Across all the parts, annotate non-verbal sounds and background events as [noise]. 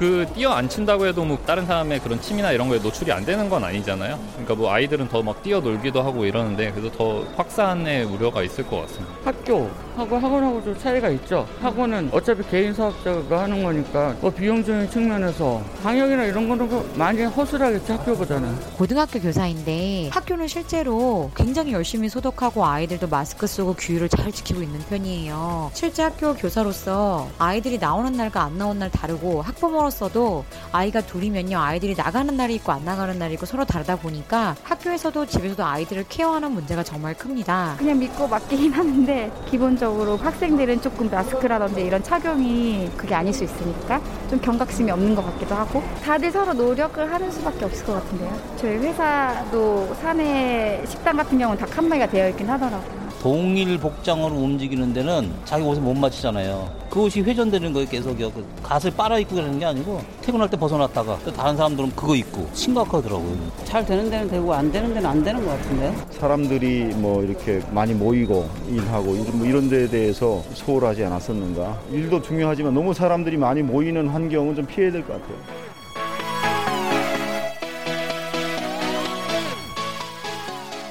그 뛰어 안 친다고 해도 뭐 다른 사람의 그런 침이나 이런 거에 노출이 안 되는 건 아니잖아요. 그러니까 뭐 아이들은 더 막 뛰어 놀기도 하고 이러는데 그래서 더 확산의 우려가 있을 것 같습니다. 학교하고 학원하고 좀 차이가 있죠. 학원은 어차피 개인 사업자가 하는 거니까 뭐 비용적인 측면에서 방역이나 이런 거는 많이 허술하겠지 학교보다는. 고등학교 교사인데 학교는 실제로 굉장히 열심히 소독하고 아이들도 마스크 쓰고 규율을 잘 지키고 있는 편이에요. 실제 학교 교사로서 아이들이 나오는 날과 안 나오는 날 다르고 학부모로 서도 아이가 둘이면요 아이들이 나가는 날이 있고 안 나가는 날이 있고 서로 다르다 보니까 학교에서도 집에서도 아이들을 케어하는 문제가 정말 큽니다. 그냥 믿고 맡기긴 하는데 기본적으로 학생들은 조금 마스크라든지 이런 착용이 그게 아닐 수 있으니까 좀 경각심이 없는 것 같기도 하고 다들 서로 노력을 하는 수밖에 없을 것 같은데요. 저희 회사도 사내 식당 같은 경우는 다 칸막이가 되어 있긴 하더라고요. 동일 복장으로 움직이는 데는 자기 옷에 못 맞추잖아요. 그 옷이 회전되는 거예요, 계속요. 그 갓을 빨아 입고 그러는 게 아니고 퇴근할 때 벗어났다가 또 다른 사람들은 그거 입고 심각하더라고요. 잘 되는 데는 되고 안 되는 데는 안 되는 것 같은데. 사람들이 뭐 이렇게 많이 모이고 일하고 이런, 뭐 이런 데에 대해서 소홀하지 않았었는가. 일도 중요하지만 너무 사람들이 많이 모이는 환경은 좀 피해야 될 것 같아요.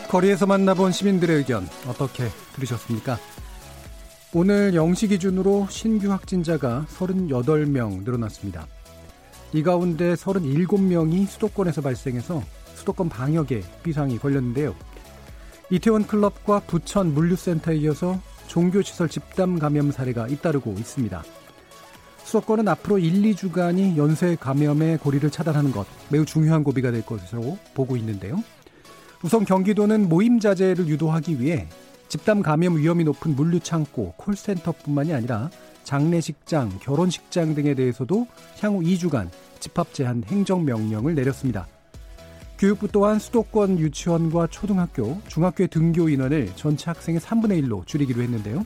거리에서 만나본 시민들의 의견 어떻게 들으셨습니까? 오늘 0시 기준으로 신규 확진자가 38명 늘어났습니다. 이 가운데 37명이 수도권에서 발생해서 수도권 방역에 비상이 걸렸는데요. 이태원 클럽과 부천 물류센터에 이어서 종교시설 집단 감염 사례가 잇따르고 있습니다. 수도권은 앞으로 1, 2주간이 연쇄 감염의 고리를 차단하는 것 매우 중요한 고비가 될 것으로 보고 있는데요. 우선 경기도는 모임 자제를 유도하기 위해 집단 감염 위험이 높은 물류 창고, 콜센터뿐만이 아니라 장례식장, 결혼식장 등에 대해서도 향후 2주간 집합 제한 행정 명령을 내렸습니다. 교육부 또한 수도권 유치원과 초등학교, 중학교의 등교 인원을 전체 학생의 3분의 1로 줄이기로 했는데요.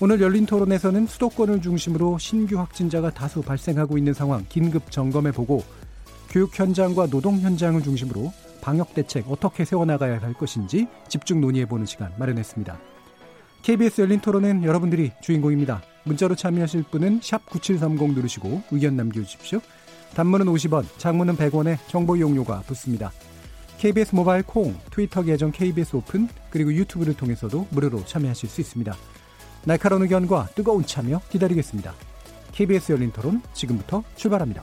오늘 열린 토론에서는 수도권을 중심으로 신규 확진자가 다수 발생하고 있는 상황 긴급 점검해 보고 교육 현장과 노동 현장을 중심으로 방역 대책 어떻게 세워나가야 할 것인지 집중 논의해보는 시간 마련했습니다. KBS 열린 토론은 여러분들이 주인공입니다. 문자로 참여하실 분은 9730 누르시고 의견 남겨주십시오. 단문은 50원, 장문은 100원에 정보 이용료가 붙습니다. KBS 모바일 콩, 트위터 계정 KBS 오픈, 그리고 유튜브를 통해서도 무료로 참여하실 수 있습니다. 날카로운 의견과 뜨거운 참여 기다리겠습니다. KBS 열린 토론 지금부터 출발합니다.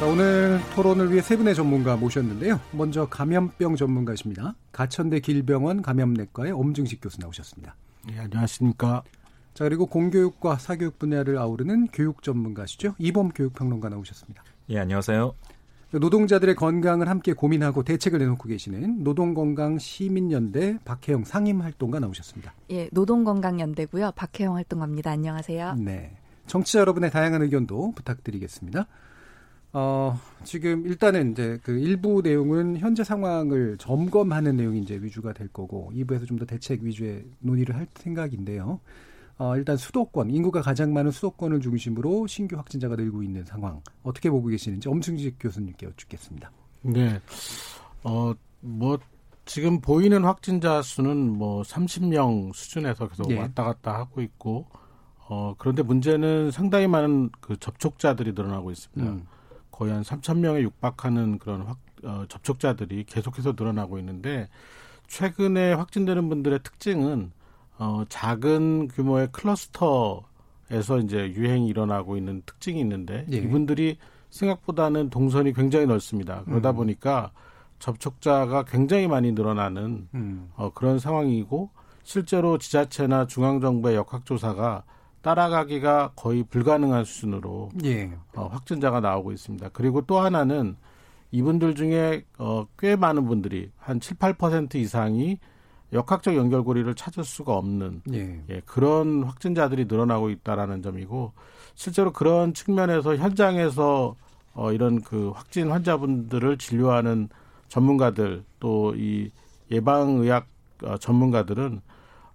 자, 오늘 토론을 위해 세 분의 전문가 모셨는데요. 먼저 감염병 전문가십니다. 가천대 길병원 감염내과의 엄중식 교수 나오셨습니다. 네, 안녕하십니까. 자, 그리고 공교육과 사교육 분야를 아우르는 교육 전문가시죠. 이범 교육평론가 나오셨습니다. 예, 안녕하세요. 노동자들의 건강을 함께 고민하고 대책을 내놓고 계시는 노동건강 시민연대 박혜영 상임활동가 나오셨습니다. 예, 노동건강연대고요. 박혜영 활동가입니다. 안녕하세요. 네. 정치자 여러분의 다양한 의견도 부탁드리겠습니다. 어, 지금 일단은 이제 그 일부 내용은 현재 상황을 점검하는 내용이 이제 위주가 될 거고 2부에서 좀 더 대책 위주의 논의를 할 생각인데요. 어, 일단 수도권, 인구가 가장 많은 수도권을 중심으로 신규 확진자가 늘고 있는 상황 어떻게 보고 계시는지 엄승직 교수님께 여쭙겠습니다. 네. 어, 뭐 지금 보이는 확진자 수는 뭐 30명 수준에서 계속 예. 왔다 갔다 하고 있고 어, 그런데 문제는 상당히 많은 그 접촉자들이 늘어나고 있습니다. 음. 거의 한 3천 명에 육박하는 그런 확, 어, 접촉자들이 계속해서 늘어나고 있는데 최근에 확진되는 분들의 특징은 어, 작은 규모의 클러스터에서 이제 유행이 일어나고 있는 특징이 있는데 예. 이분들이 생각보다는 동선이 굉장히 넓습니다. 그러다 음. 보니까 접촉자가 굉장히 많이 늘어나는 음. 어, 그런 상황이고 실제로 지자체나 중앙정부의 역학조사가 따라가기가 거의 불가능한 수준으로 예. 어, 확진자가 나오고 있습니다. 그리고 또 하나는 이분들 중에 어, 꽤 많은 분들이 한 7, 8% 이상이 역학적 연결고리를 찾을 수가 없는 예. 예, 그런 확진자들이 늘어나고 있다라는 점이고 실제로 그런 측면에서 현장에서 어, 이런 그 확진 환자분들을 진료하는 전문가들 또 이 예방의학 어, 전문가들은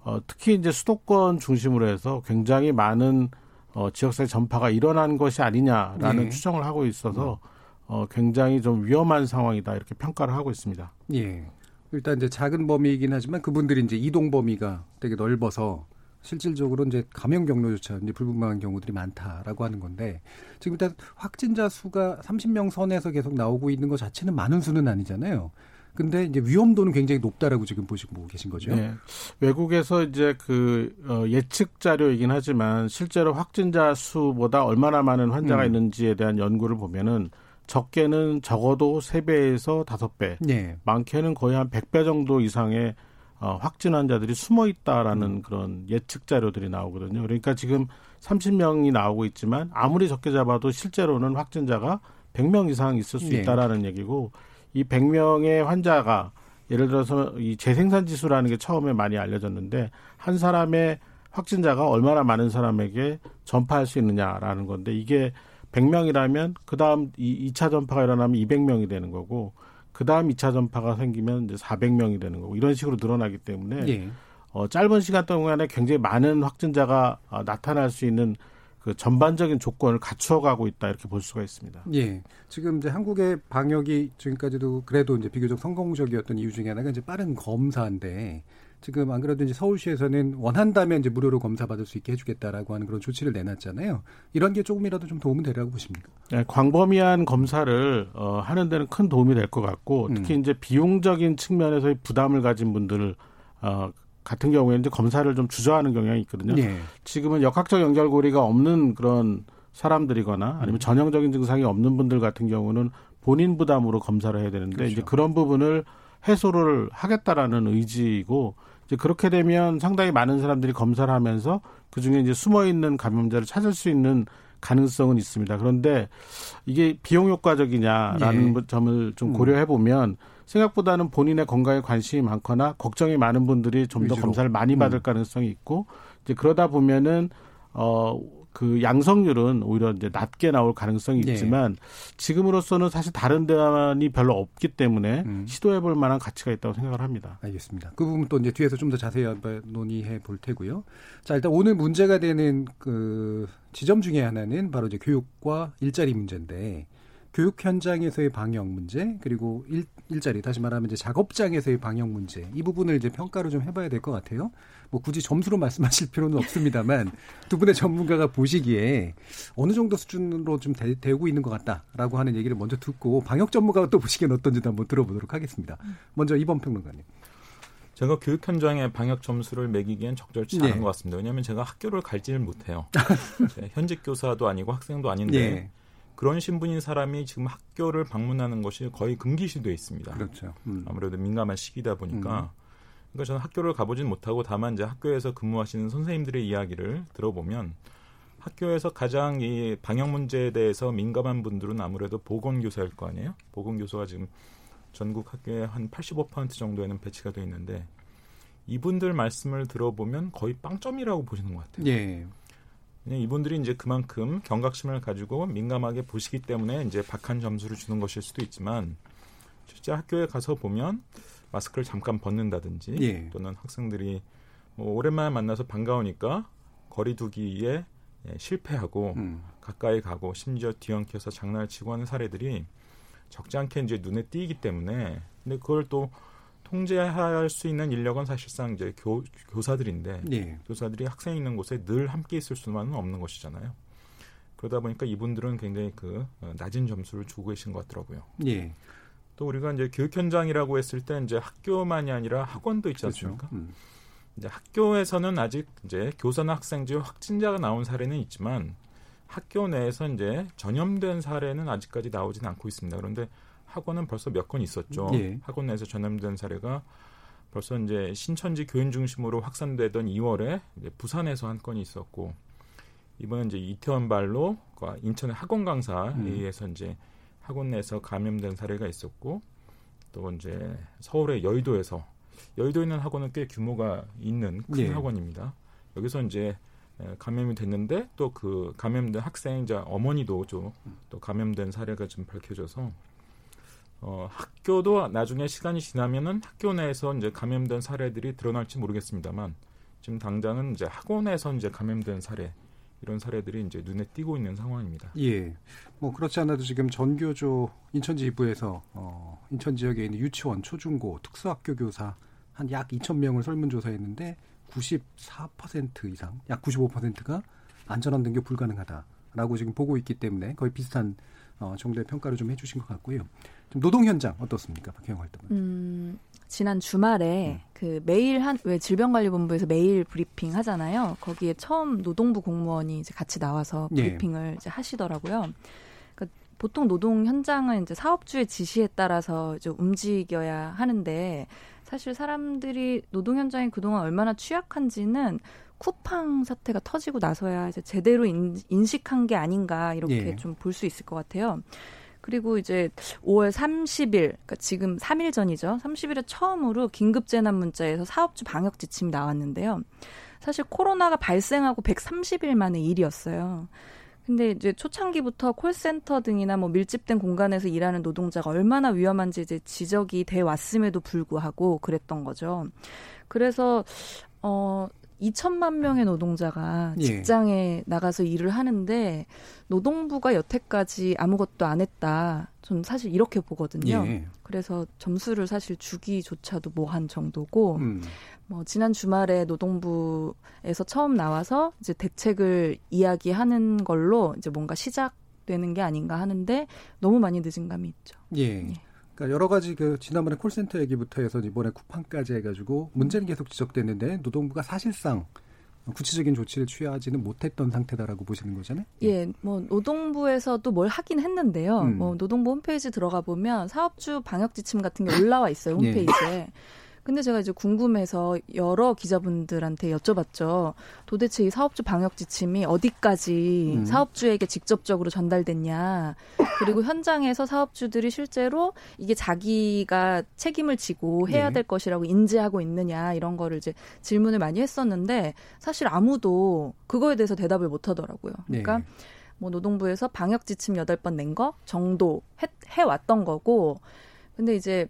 어, 특히 이제 수도권 중심으로 해서 굉장히 많은 어, 지역사회 전파가 일어난 것이 아니냐라는 네. 추정을 하고 있어서 어, 굉장히 좀 위험한 상황이다 이렇게 평가를 하고 있습니다. 예. 일단 이제 작은 범위이긴 하지만 그분들이 이제 이동 범위가 되게 넓어서 실질적으로 이제 감염 경로조차 이제 불분명한 경우들이 많다라고 하는 건데 지금 일단 확진자 수가 30명 선에서 계속 나오고 있는 것 자체는 많은 수는 아니잖아요. 근데 이제 위험도는 굉장히 높다라고 지금 보시고 계신 거죠. 네. 외국에서 이제 그 어, 예측 자료이긴 하지만 실제로 확진자 수보다 얼마나 많은 환자가 음. 있는지에 대한 연구를 보면은 적게는 적어도 세배에서 다섯 배 네. 많게는 거의 한 백 배 정도 이상의 어, 확진 환자들이 숨어 있다라는 음. 그런 예측 자료들이 나오거든요. 그러니까 지금 30명이 나오고 있지만 아무리 적게 잡아도 실제로는 확진자가 100명 이상 있을 수 네. 있다라는 얘기고 이 100명의 환자가 예를 들어서 이 재생산 지수라는 게 처음에 많이 알려졌는데 한 사람의 확진자가 얼마나 많은 사람에게 전파할 수 있느냐라는 건데 이게 100명이라면 그다음 이 2차 전파가 일어나면 200명이 되는 거고 그다음 2차 전파가 생기면 이제 400명이 되는 거고 이런 식으로 늘어나기 때문에 예. 어, 짧은 시간 동안에 굉장히 많은 확진자가 어, 나타날 수 있는 그 전반적인 조건을 갖추어가고 있다 이렇게 볼 수가 있습니다. 예. 지금 이제 한국의 방역이 지금까지도 그래도 이제 비교적 성공적이었던 이유 중에 하나가 이제 빠른 검사인데 지금 안 그래도 이제 서울시에서는 원한다면 이제 무료로 검사 받을 수 있게 해주겠다라고 하는 그런 조치를 내놨잖아요. 이런 게 조금이라도 좀 도움이 되라고 보십니까? 네, 광범위한 검사를 어, 하는 데는 큰 도움이 될 것 같고 특히 음. 이제 비용적인 측면에서의 부담을 가진 분들을 어, 같은 경우에는 이제 검사를 좀 주저하는 경향이 있거든요. 네. 지금은 역학적 연결고리가 없는 그런 사람들이거나 아니면 음. 전형적인 증상이 없는 분들 같은 경우는 본인 부담으로 검사를 해야 되는데 그렇죠. 이제 그런 부분을 해소를 하겠다라는 의지이고 이제 그렇게 되면 상당히 많은 사람들이 검사를 하면서 그 중에 이제 숨어 있는 감염자를 찾을 수 있는 가능성은 있습니다. 그런데 이게 비용 효과적이냐라는 네. 점을 좀 음. 고려해 보면 생각보다는 본인의 건강에 관심이 많거나 걱정이 많은 분들이 좀 더 검사를 많이 받을 음. 가능성이 있고 이제 그러다 보면은 어. 그 양성률은 오히려 이제 낮게 나올 가능성이 네. 있지만 네. 지금으로서는 사실 다른 대안이 별로 없기 때문에 음. 시도해 볼 만한 가치가 있다고 생각을 합니다. 알겠습니다. 그 부분 또 이제 뒤에서 좀 더 자세히 논의해 볼 테고요. 자, 일단 오늘 문제가 되는 그 지점 중에 하나는 바로 이제 교육과 일자리 문제인데 교육 현장에서의 방역 문제 그리고 일, 일자리 다시 말하면 이제 작업장에서의 방역 문제 이 부분을 이제 평가를 좀 해봐야 될 것 같아요. 뭐 굳이 점수로 [laughs] 말씀하실 필요는 없습니다만 두 분의 전문가가 보시기에 어느 정도 수준으로 좀 되, 고 있는 것 같다라고 하는 얘기를 먼저 듣고 방역 전문가가 또 보시기엔 어떤지도 한번 들어보도록 하겠습니다. 먼저 이번 평론가님. 제가 교육 현장에 방역 점수를 매기기엔 적절치 않은 네. 것 같습니다. 왜냐하면 제가 학교를 갈지를 못해요. [laughs] 현직 교사도 아니고 학생도 아닌데 네. 그런 신분인 사람이 지금 학교를 방문하는 것이 거의 금기시돼 있습니다. 그렇죠. 음. 아무래도 민감한 시기다 보니까. 음. 그러니까 저는 학교를 가보진 못하고 다만 이제 학교에서 근무하시는 선생님들의 이야기를 들어보면 학교에서 가장 이 방역 문제에 대해서 민감한 분들은 아무래도 보건교사일 거 아니에요? 보건교사가 지금 전국 학교에 한 85% 정도에는 배치가 돼 있는데 이분들 말씀을 들어보면 거의 빵점이라고 보시는 것 같아요. 예. 이분들이 이제 그만큼 경각심을 가지고 민감하게 보시기 때문에 이제 박한 점수를 주는 것일 수도 있지만 실제 학교에 가서 보면 마스크를 잠깐 벗는다든지 예. 또는 학생들이 뭐 오랜만에 만나서 반가우니까 거리두기에 예, 실패하고 음. 가까이 가고 심지어 뒤엉켜서 장난을 치고 하는 사례들이 적지 않게 이제 눈에 띄기 때문에 근데 그걸 또 통제할 수 있는 인력은 사실상 이제 교, 교사들인데 네. 교사들이 학생이 있는 곳에 늘 함께 있을 수만은 없는 것이잖아요. 그러다 보니까 이분들은 굉장히 그 어, 낮은 점수를 주고 계신 것 같더라고요. 네. 또 우리가 이제 교육 현장이라고 했을 때 이제 학교만이 아니라 학원도 있지 그렇죠. 않습니까? 그렇죠. 음. 이제 학교에서는 아직 이제 교사나 학생 중 확진자가 나온 사례는 있지만 학교 내에서 이제 전염된 사례는 아직까지 나오지는 않고 있습니다. 그런데 학원은 벌써 몇 건 있었죠. 예. 학원 내에서 전염된 사례가 벌써 이제 신천지 교인 중심으로 확산되던 2월에 이제 부산에서 한 건이 있었고 이번은 이제 이태원 발로 인천의 학원 강사에 음. 의해서 이제 학원 내에서 감염된 사례가 있었고 또 이제 서울의 여의도에서 여의도에 있는 학원은 꽤 규모가 있는 큰 예. 학원입니다. 여기서 이제 감염이 됐는데 또 그 감염된 학생자 어머니도 좀 또 감염된 사례가 좀 밝혀져서 어, 학교도 나중에 시간이 지나면은 학교 내에서 이제 감염된 사례들이 드러날지 모르겠습니다만 지금 당장은 이제 학원에서 이제 감염된 사례 이런 사례들이 이제 눈에 띄고 있는 상황입니다. 예. 뭐 그렇지 않아도 지금 전교조 인천 지부에서 어, 인천 지역에 있는 유치원, 초중고, 특수학교 교사 한 약 2천 명을 설문조사했는데 94% 이상, 약 95%가 안전한 등교 불가능하다라고 지금 보고 있기 때문에 거의 비슷한 어, 정도의 평가를 좀 해주신 것 같고요. 좀 노동 현장 어떻습니까, 박혜영 활동은? 음, 지난 주말에 음. 그 매일 한 왜 질병관리본부에서 매일 브리핑 하잖아요. 거기에 처음 노동부 공무원이 이제 같이 나와서 예. 브리핑을 예. 이제 하시더라고요. 그러니까 보통 노동 현장은 이제 사업주의 지시에 따라서 이제 움직여야 하는데 사실 사람들이 노동 현장에 그동안 얼마나 취약한지는 쿠팡 사태가 터지고 나서야 이제 제대로 인, 식한게 아닌가 이렇게 예. 좀볼 수 있을 것 같아요. 그리고 이제 5월 30일, 그러니까 지금 3일 전이죠. 30일에 처음으로 긴급 재난 문자에서 사업주 방역 지침이 나왔는데요. 사실 코로나가 발생하고 130일 만의 일이었어요. 근데 이제 초창기부터 콜센터 등이나 뭐 밀집된 공간에서 일하는 노동자가 얼마나 위험한지 이제 지적이 돼 왔음에도 불구하고 그랬던 거죠. 그래서 어 2천만 명의 노동자가 예. 직장에 예. 나가서 일을 하는데 노동부가 여태까지 아무것도 안 했다. 전 사실 이렇게 보거든요. 예. 그래서 점수를 사실 주기조차도 뭐한 정도고 음. 뭐 지난 주말에 노동부에서 처음 나와서 이제 대책을 이야기하는 걸로 이제 뭔가 시작 되는 게 아닌가 하는데 너무 많이 늦은 감이 있죠. 예. 예. 그러니까 여러 가지 그 지난번에 콜센터 얘기부터 해서 이번에 쿠팡까지 해가지고 문제는 계속 지적됐는데 노동부가 사실상 구체적인 조치를 취하지는 못했던 상태다라고 보시는 거잖아요. 예, 뭐 노동부에서도 뭘 하긴 했는데요. 음. 뭐 노동부 홈페이지 들어가 보면 사업주 방역 지침 같은 게 올라와 있어요 홈페이지에. 예. 근데 제가 이제 궁금해서 여러 기자분들한테 여쭤봤죠. 도대체 이 사업주 방역 지침이 어디까지 음. 사업주에게 직접적으로 전달됐냐. 그리고 현장에서 사업주들이 실제로 이게 자기가 책임을 지고 해야 네. 될 것이라고 인지하고 있느냐 이런 거를 이제 질문을 많이 했었는데 사실 아무도 그거에 대해서 대답을 못 하더라고요. 그러니까 네. 뭐 노동부에서 방역 지침 여덟 번 낸 거 정도 해, 해왔던 거고 근데 이제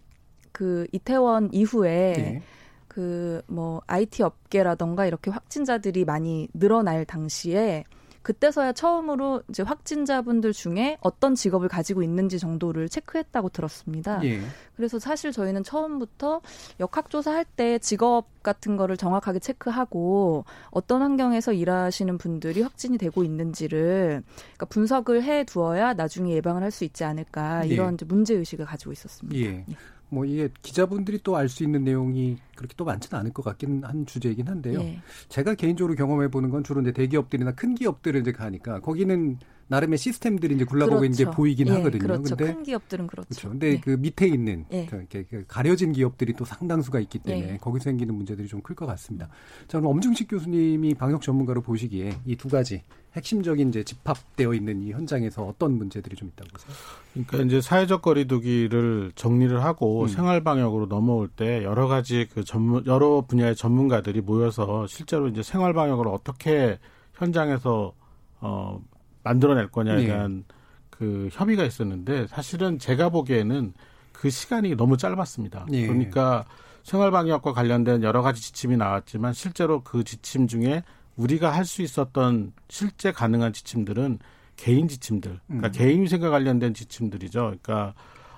그 이태원 이후에 네. 그뭐 IT 업계라던가 이렇게 확진자들이 많이 늘어날 당시에 그때서야 처음으로 이제 확진자분들 중에 어떤 직업을 가지고 있는지 정도를 체크했다고 들었습니다. 예. 그래서 사실 저희는 처음부터 역학조사 할 때 직업 같은 거를 정확하게 체크하고 어떤 환경에서 일하시는 분들이 확진이 되고 있는지를 그러니까 분석을 해 두어야 나중에 예방을 할 수 있지 않을까 이런 예. 문제 의식을 가지고 있었습니다. 예. 예. 뭐 이게 기자분들이 또 알 수 있는 내용이 그렇게 또 많지는 않을 것 같긴 한 주제이긴 한데요. 예. 제가 개인적으로 경험해 보는 건 주로 이제 대기업들이나 큰 기업들을 이제 가니까 거기는 나름의 시스템들이 이제 굴러가고 그렇죠. 있는 게 그렇죠. 보이긴 예, 하거든요. 그렇죠. 근데 큰 기업들은 그렇죠. 그렇죠. 근데 예. 그 밑에 있는 예. 이렇게 그 가려진 기업들이 또 상당수가 있기 때문에 예. 거기서 생기는 문제들이 좀 클 것 같습니다. 자, 그럼 엄중식 교수님이 방역 전문가로 보시기에 이 두 가지 핵심적인 이제 집합되어 있는 이 현장에서 어떤 문제들이 좀 있다고 보세요? 그러니까 이제 사회적 거리두기를 정리를 하고 음. 생활 방역으로 넘어올 때 여러 가지 그 전문 여러 분야의 전문가들이 모여서 실제로 이제 생활 방역을 어떻게 현장에서 어 만들어낼 거냐에 네. 대한 그 협의가 있었는데 사실은 제가 보기에는 그 시간이 너무 짧았습니다. 네. 그러니까 생활 방역과 관련된 여러 가지 지침이 나왔지만 실제로 그 지침 중에 우리가 할 수 있었던 실제 가능한 지침들은 개인 지침들, 그러니까 음. 개인 위생과 관련된 지침들이죠. 그러니까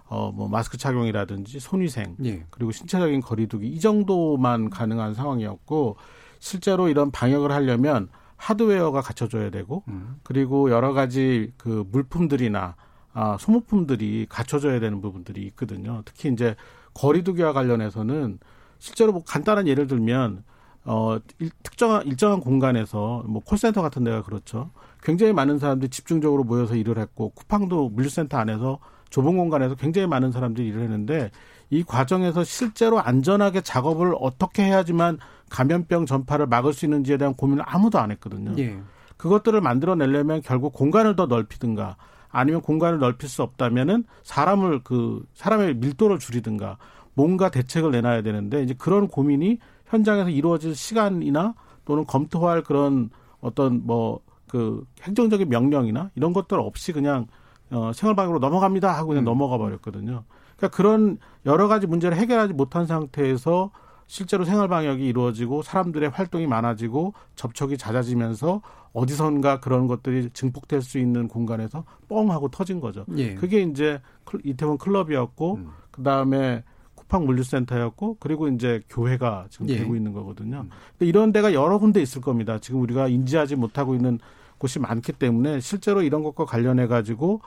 어 뭐 마스크 착용이라든지 손위생, 예. 그리고 신체적인 거리두기 이 정도만 가능한 상황이었고 실제로 이런 방역을 하려면 하드웨어가 갖춰져야 되고 음. 그리고 여러 가지 그 물품들이나 아, 소모품들이 갖춰져야 되는 부분들이 있거든요. 특히 이제 거리두기와 관련해서는 실제로 뭐 간단한 예를 들면 어 일, 특정한 일정한 공간에서 뭐 콜센터 같은 데가 그렇죠. 굉장히 많은 사람들이 집중적으로 모여서 일을 했고 쿠팡도 물류센터 안에서 좁은 공간에서 굉장히 많은 사람들이 일을 했는데 이 과정에서 실제로 안전하게 작업을 어떻게 해야지만 감염병 전파를 막을 수 있는지에 대한 고민을 아무도 안 했거든요. 예. 그것들을 만들어내려면 결국 공간을 더 넓히든가 아니면 공간을 넓힐 수 없다면은 사람을 그 사람의 밀도를 줄이든가 뭔가 대책을 내놔야 되는데 이제 그런 고민이 현장에서 이루어질 시간이나 또는 검토할 그런 어떤 뭐 그 행정적인 명령이나 이런 것들 없이 그냥 어 생활방으로 넘어갑니다 하고 그냥 음. 넘어가 버렸거든요. 그러니까 그런 여러 가지 문제를 해결하지 못한 상태에서 실제로 생활 방역이 이루어지고 사람들의 활동이 많아지고 접촉이 잦아지면서 어디선가 그런 것들이 증폭될 수 있는 공간에서 뻥 하고 터진 거죠. 예. 그게 이제 이태원 클럽이었고 음. 그다음에 쿠팡 물류센터였고 그리고 이제 교회가 지금 예. 되고 있는 거거든요. 음. 이런 데가 여러 군데 있을 겁니다. 지금 우리가 인지하지 못하고 있는 곳이 많기 때문에 실제로 이런 것과 관련해 가지고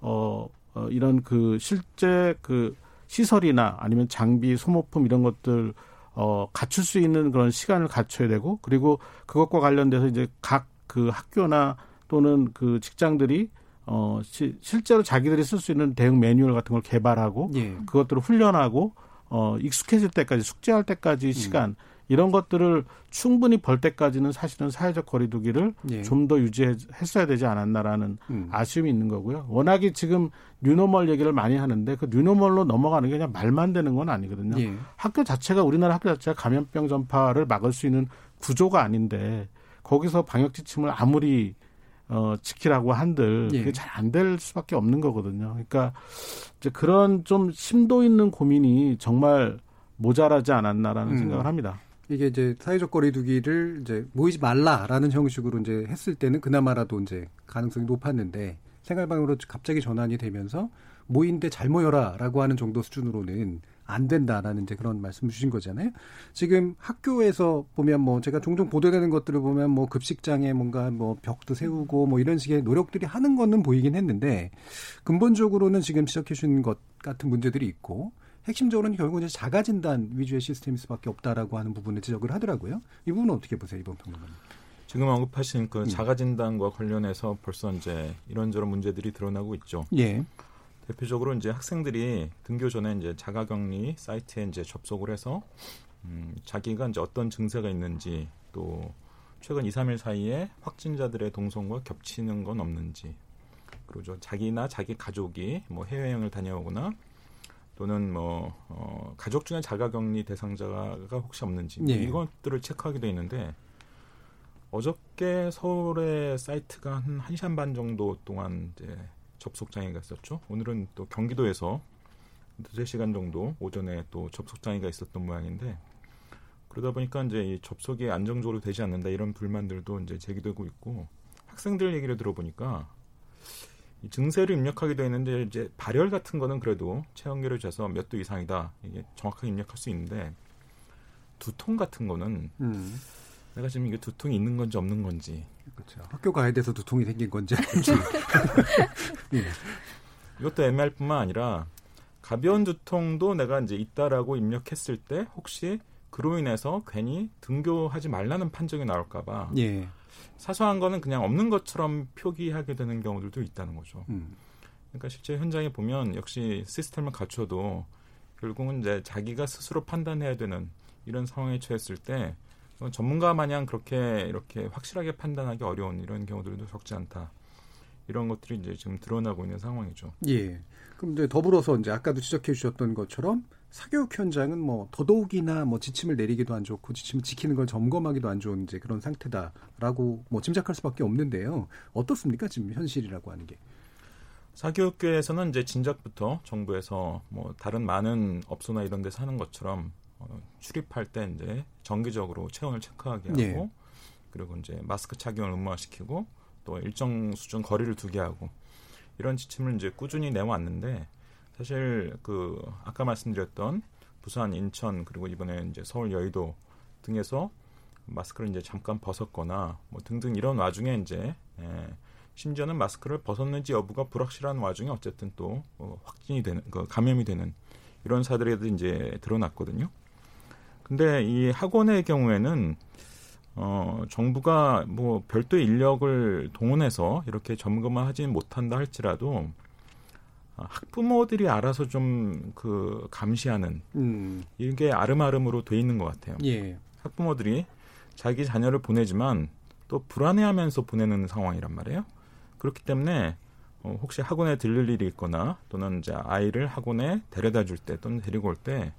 어, 어 이런 그 실제 그 시설이나 아니면 장비, 소모품 이런 것들 어, 갖출 수 있는 그런 시간을 갖춰야 되고 그리고 그것과 관련돼서 이제 각 그 학교나 또는 그 직장들이 어, 시, 실제로 자기들이 쓸 수 있는 대응 매뉴얼 같은 걸 개발하고 예. 그것들을 훈련하고 어, 익숙해질 때까지 숙지할 때까지 음. 시간 이런 것들을 충분히 벌 때까지는 사실은 사회적 거리두기를 예. 좀더 유지했어야 되지 않았나라는 음. 아쉬움이 있는 거고요. 워낙에 지금 new normal 얘기를 많이 하는데 그 new normal로 넘어가는 게 그냥 말만 되는 건 아니거든요. 예. 학교 자체가 우리나라 학교 자체가 감염병 전파를 막을 수 있는 구조가 아닌데 거기서 방역 지침을 아무리 어, 지키라고 한들 예. 그게 잘 안 될 수밖에 없는 거거든요. 그러니까 이제 그런 좀 심도 있는 고민이 정말 모자라지 않았나라는 음. 생각을 합니다. 이게 이제 사회적 거리두기를 이제 모이지 말라라는 형식으로 이제 했을 때는 그나마라도 이제 가능성이 높았는데 생활방으로 갑자기 전환이 되면서 모인데 잘 모여라라고 하는 정도 수준으로는 안 된다라는 이제 그런 말씀 주신 거잖아요. 지금 학교에서 보면 뭐 제가 종종 보도되는 것들을 보면 뭐 급식장에 뭔가 뭐 벽도 세우고 뭐 이런 식의 노력들이 하는 거는 보이긴 했는데 근본적으로는 지금 지적해 주신 것 같은 문제들이 있고 핵심적으로는 결국 이제 자가 진단 위주의 시스템일 수밖에 없다라고 하는 부분을 지적을 하더라고요. 이 부분은 어떻게 보세요, 이번 평론가님? 지금 언급하신 그 음. 자가 진단과 관련해서 벌써 이제 이런저런 문제들이 드러나고 있죠. 예. 대표적으로 이제 학생들이 등교 전에 이제 자가격리 사이트에 이제 접속을 해서 음, 자기가 이제 어떤 증세가 있는지 또 최근 2, 3일 사이에 확진자들의 동선과 겹치는 건 없는지 그리고 자기나 자기 가족이 뭐 해외여행을 다녀오거나 또는 뭐 어, 가족 중에 자가격리 대상자가 혹시 없는지 네. 이것들을 체크하게 돼 있는데 어저께 서울의 사이트가 한 1시간 반 정도 동안 이제 접속 장애가 있었죠. 오늘은 또 경기도에서 두세 시간 정도 오전에 또 접속 장애가 있었던 모양인데 그러다 보니까 이제 이 접속이 안정적으로 되지 않는다 이런 불만들도 이제 제기되고 있고 학생들 얘기를 들어보니까 이 증세를 입력하게 되는데 이제 발열 같은 거는 그래도 체온계를 재서 몇 도 이상이다 이게 정확하게 입력할 수 있는데 두통 같은 거는 음. 내가 지금 이게 두통이 있는 건지 없는 건지 그렇죠. 학교 가야 돼서 두통이 생긴 건지 아닌지 [laughs] 예. 이것도 애매할 뿐만 아니라 가벼운 두통도 내가 이제 있다라고 입력했을 때 혹시 그로 인해서 괜히 등교하지 말라는 판정이 나올까봐 예. 사소한 거는 그냥 없는 것처럼 표기하게 되는 경우들도 있다는 거죠. 음. 그러니까 실제 현장에 보면 역시 시스템을 갖춰도 결국은 이제 자기가 스스로 판단해야 되는 이런 상황에 처했을 때 전문가 마냥 그렇게 이렇게 확실하게 판단하기 어려운 이런 경우들도 적지 않다. 이런 것들이 이제 지금 드러나고 있는 상황이죠. 예. 그럼 이제 더불어서 이제 아까도 지적해 주셨던 것처럼 사교육 현장은 뭐 더더욱이나 뭐 지침을 내리기도 안 좋고 지침을 지키는 걸 점검하기도 안 좋은 이제 그런 상태다라고 뭐 짐작할 수밖에 없는데요. 어떻습니까 지금 현실이라고 하는 게? 사교육계에서는 이제 진작부터 정부에서 뭐 다른 많은 업소나 이런 데서 하는 것처럼 어, 출입할 때 이제 정기적으로 체온을 체크하게 하고 네. 그리고 이제 마스크 착용을 의무화시키고 또 일정 수준 거리를 두게 하고 이런 지침을 이제 꾸준히 내왔는데 사실 그 아까 말씀드렸던 부산, 인천 그리고 이번에 이제 서울, 여의도 등에서 마스크를 이제 잠깐 벗었거나 뭐 등등 이런 와중에 이제 예, 심지어는 마스크를 벗었는지 여부가 불확실한 와중에 어쨌든 또 어, 확진이 되는 그 감염이 되는 이런 사들이 이제 드러났거든요. 근데 이 학원의 경우에는 어, 정부가 뭐 별도의 인력을 동원해서 이렇게 점검을 하지는 못한다 할지라도 어, 학부모들이 알아서 좀 그 감시하는 음. 이게 아름아름으로 돼 있는 것 같아요. 예. 학부모들이 자기 자녀를 보내지만 또 불안해하면서 보내는 상황이란 말이에요. 그렇기 때문에 어, 혹시 학원에 들릴 일이 있거나 또는 이제 아이를 학원에 데려다 줄 때 또는 데리고 올 때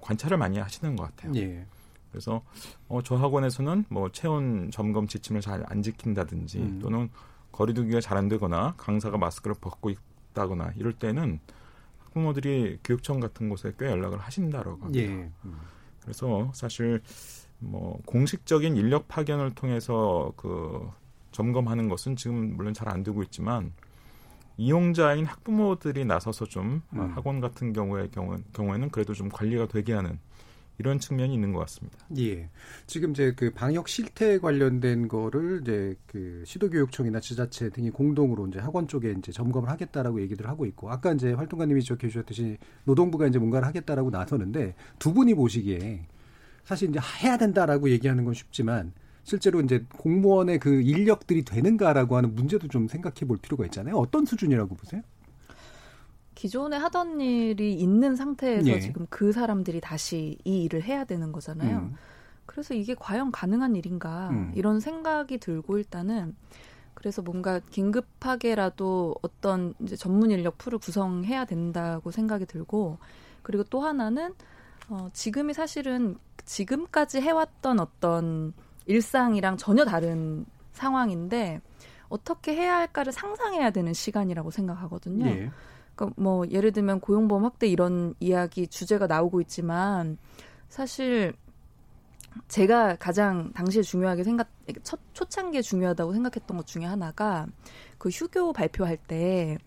관찰을 많이 하시는 것 같아요. 예. 그래서 어, 저 학원에서는 뭐 체온 점검 지침을 잘 안 지킨다든지 음. 또는 거리두기가 잘 안 되거나 강사가 마스크를 벗고 있다거나 이럴 때는 학부모들이 교육청 같은 곳에 꽤 연락을 하신다라고 합니다. 예. 음. 그래서 사실 뭐 공식적인 인력 파견을 통해서 그 점검하는 것은 지금 물론 잘 안 되고 있지만 이용자인 학부모들이 나서서 좀 음. 학원 같은 경우의 경우, 경우에는 그래도 좀 관리가 되게 하는 이런 측면이 있는 것 같습니다. 예. 지금 이제 그 방역 실태 관련된 거를 이제 그 시도교육청이나 지자체 등이 공동으로 이제 학원 쪽에 이제 점검을 하겠다라고 얘기를 하고 있고 아까 이제 활동가님이 지적해 주셨듯이 노동부가 이제 뭔가를 하겠다라고 나서는데 두 분이 보시기에 사실 이제 해야 된다라고 얘기하는 건 쉽지만 실제로 이제 공무원의 그 인력들이 되는가라고 하는 문제도 좀 생각해 볼 필요가 있잖아요. 어떤 수준이라고 보세요? 기존에 하던 일이 있는 상태에서 예. 지금 그 사람들이 다시 이 일을 해야 되는 거잖아요. 음. 그래서 이게 과연 가능한 일인가 음. 이런 생각이 들고 일단은 그래서 뭔가 긴급하게라도 어떤 이제 전문 인력 풀을 구성해야 된다고 생각이 들고 그리고 또 하나는 어 지금이 사실은 지금까지 해왔던 어떤 일상이랑 전혀 다른 상황인데 어떻게 해야 할까를 상상해야 되는 시간이라고 생각하거든요. 예. 그러니까 뭐 예를 들면 고용보험 확대 이런 이야기 주제가 나오고 있지만 사실 제가 가장 당시에 중요하게 생각 첫 초창기에 중요하다고 생각했던 것 중에 하나가 그 휴교 발표할 때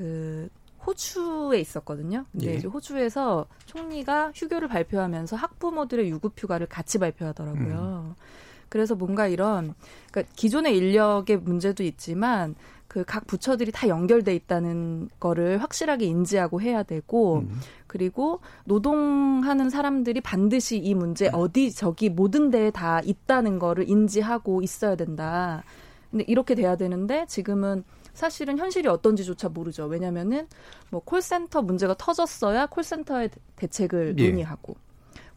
그 호주에 있었거든요. 근데 예. 이제 호주에서 총리가 휴교를 발표하면서 학부모들의 유급 휴가를 같이 발표하더라고요. 음. 그래서 뭔가 이런 그러니까 기존의 인력의 문제도 있지만 그 각 부처들이 다 연결돼 있다는 거를 확실하게 인지하고 해야 되고 음. 그리고 노동하는 사람들이 반드시 이 문제 어디 저기 모든 데에 다 있다는 거를 인지하고 있어야 된다. 근데 이렇게 돼야 되는데 지금은 사실은 현실이 어떤지조차 모르죠. 왜냐면은 뭐 콜센터 문제가 터졌어야 콜센터의 대책을 예. 논의하고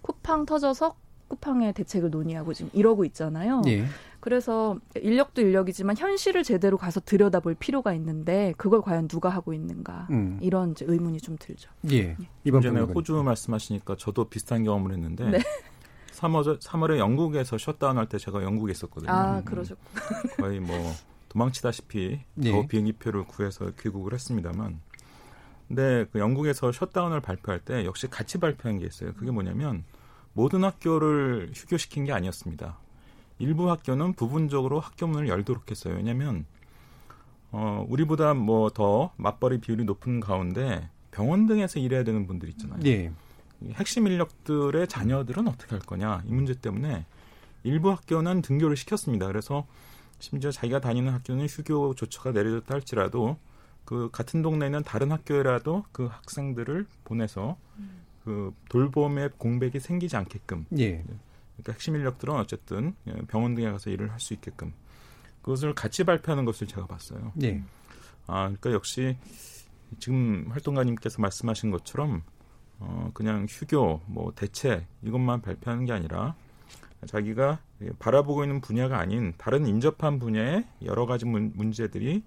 쿠팡 터져서 쿠팡의 대책을 논의하고 지금 이러고 있잖아요. 예. 그래서 인력도 인력이지만 현실을 제대로 가서 들여다볼 필요가 있는데 그걸 과연 누가 하고 있는가 음. 이런 이제 의문이 좀 들죠. 예. 네. 이번 전에 호주 말씀하시니까 저도 비슷한 경험을 했는데 네. 3월 3월에 영국에서 셧다운 할 때 제가 영국에 있었거든요. 아 그러셨. [laughs] 거의 뭐 도망치다시피 예. 더 비행기표를 구해서 귀국을 했습니다만. 근데 그 영국에서 셧다운을 발표할 때 역시 같이 발표한 게 있어요. 그게 뭐냐면 모든 학교를 휴교시킨 게 아니었습니다. 일부 학교는 부분적으로 학교 문을 열도록 했어요. 왜냐하면 어, 우리보다 뭐 더 맞벌이 비율이 높은 가운데 병원 등에서 일해야 되는 분들 있잖아요. 예. 핵심 인력들의 자녀들은 어떻게 할 거냐 이 문제 때문에 일부 학교는 등교를 시켰습니다. 그래서 심지어 자기가 다니는 학교는 휴교 조처가 내려졌다 할지라도 그 같은 동네는 다른 학교에라도 그 학생들을 보내서 음. 그 돌봄의 공백이 생기지 않게끔 예. 그러니까 핵심 인력들은 어쨌든 병원 등에 가서 일을 할 수 있게끔 그것을 같이 발표하는 것을 제가 봤어요. 예. 아 그러니까 역시 지금 활동가님께서 말씀하신 것처럼 어 그냥 휴교 뭐 대책 이것만 발표하는 게 아니라 자기가 바라보고 있는 분야가 아닌 다른 인접한 분야의 여러 가지 문, 문제들이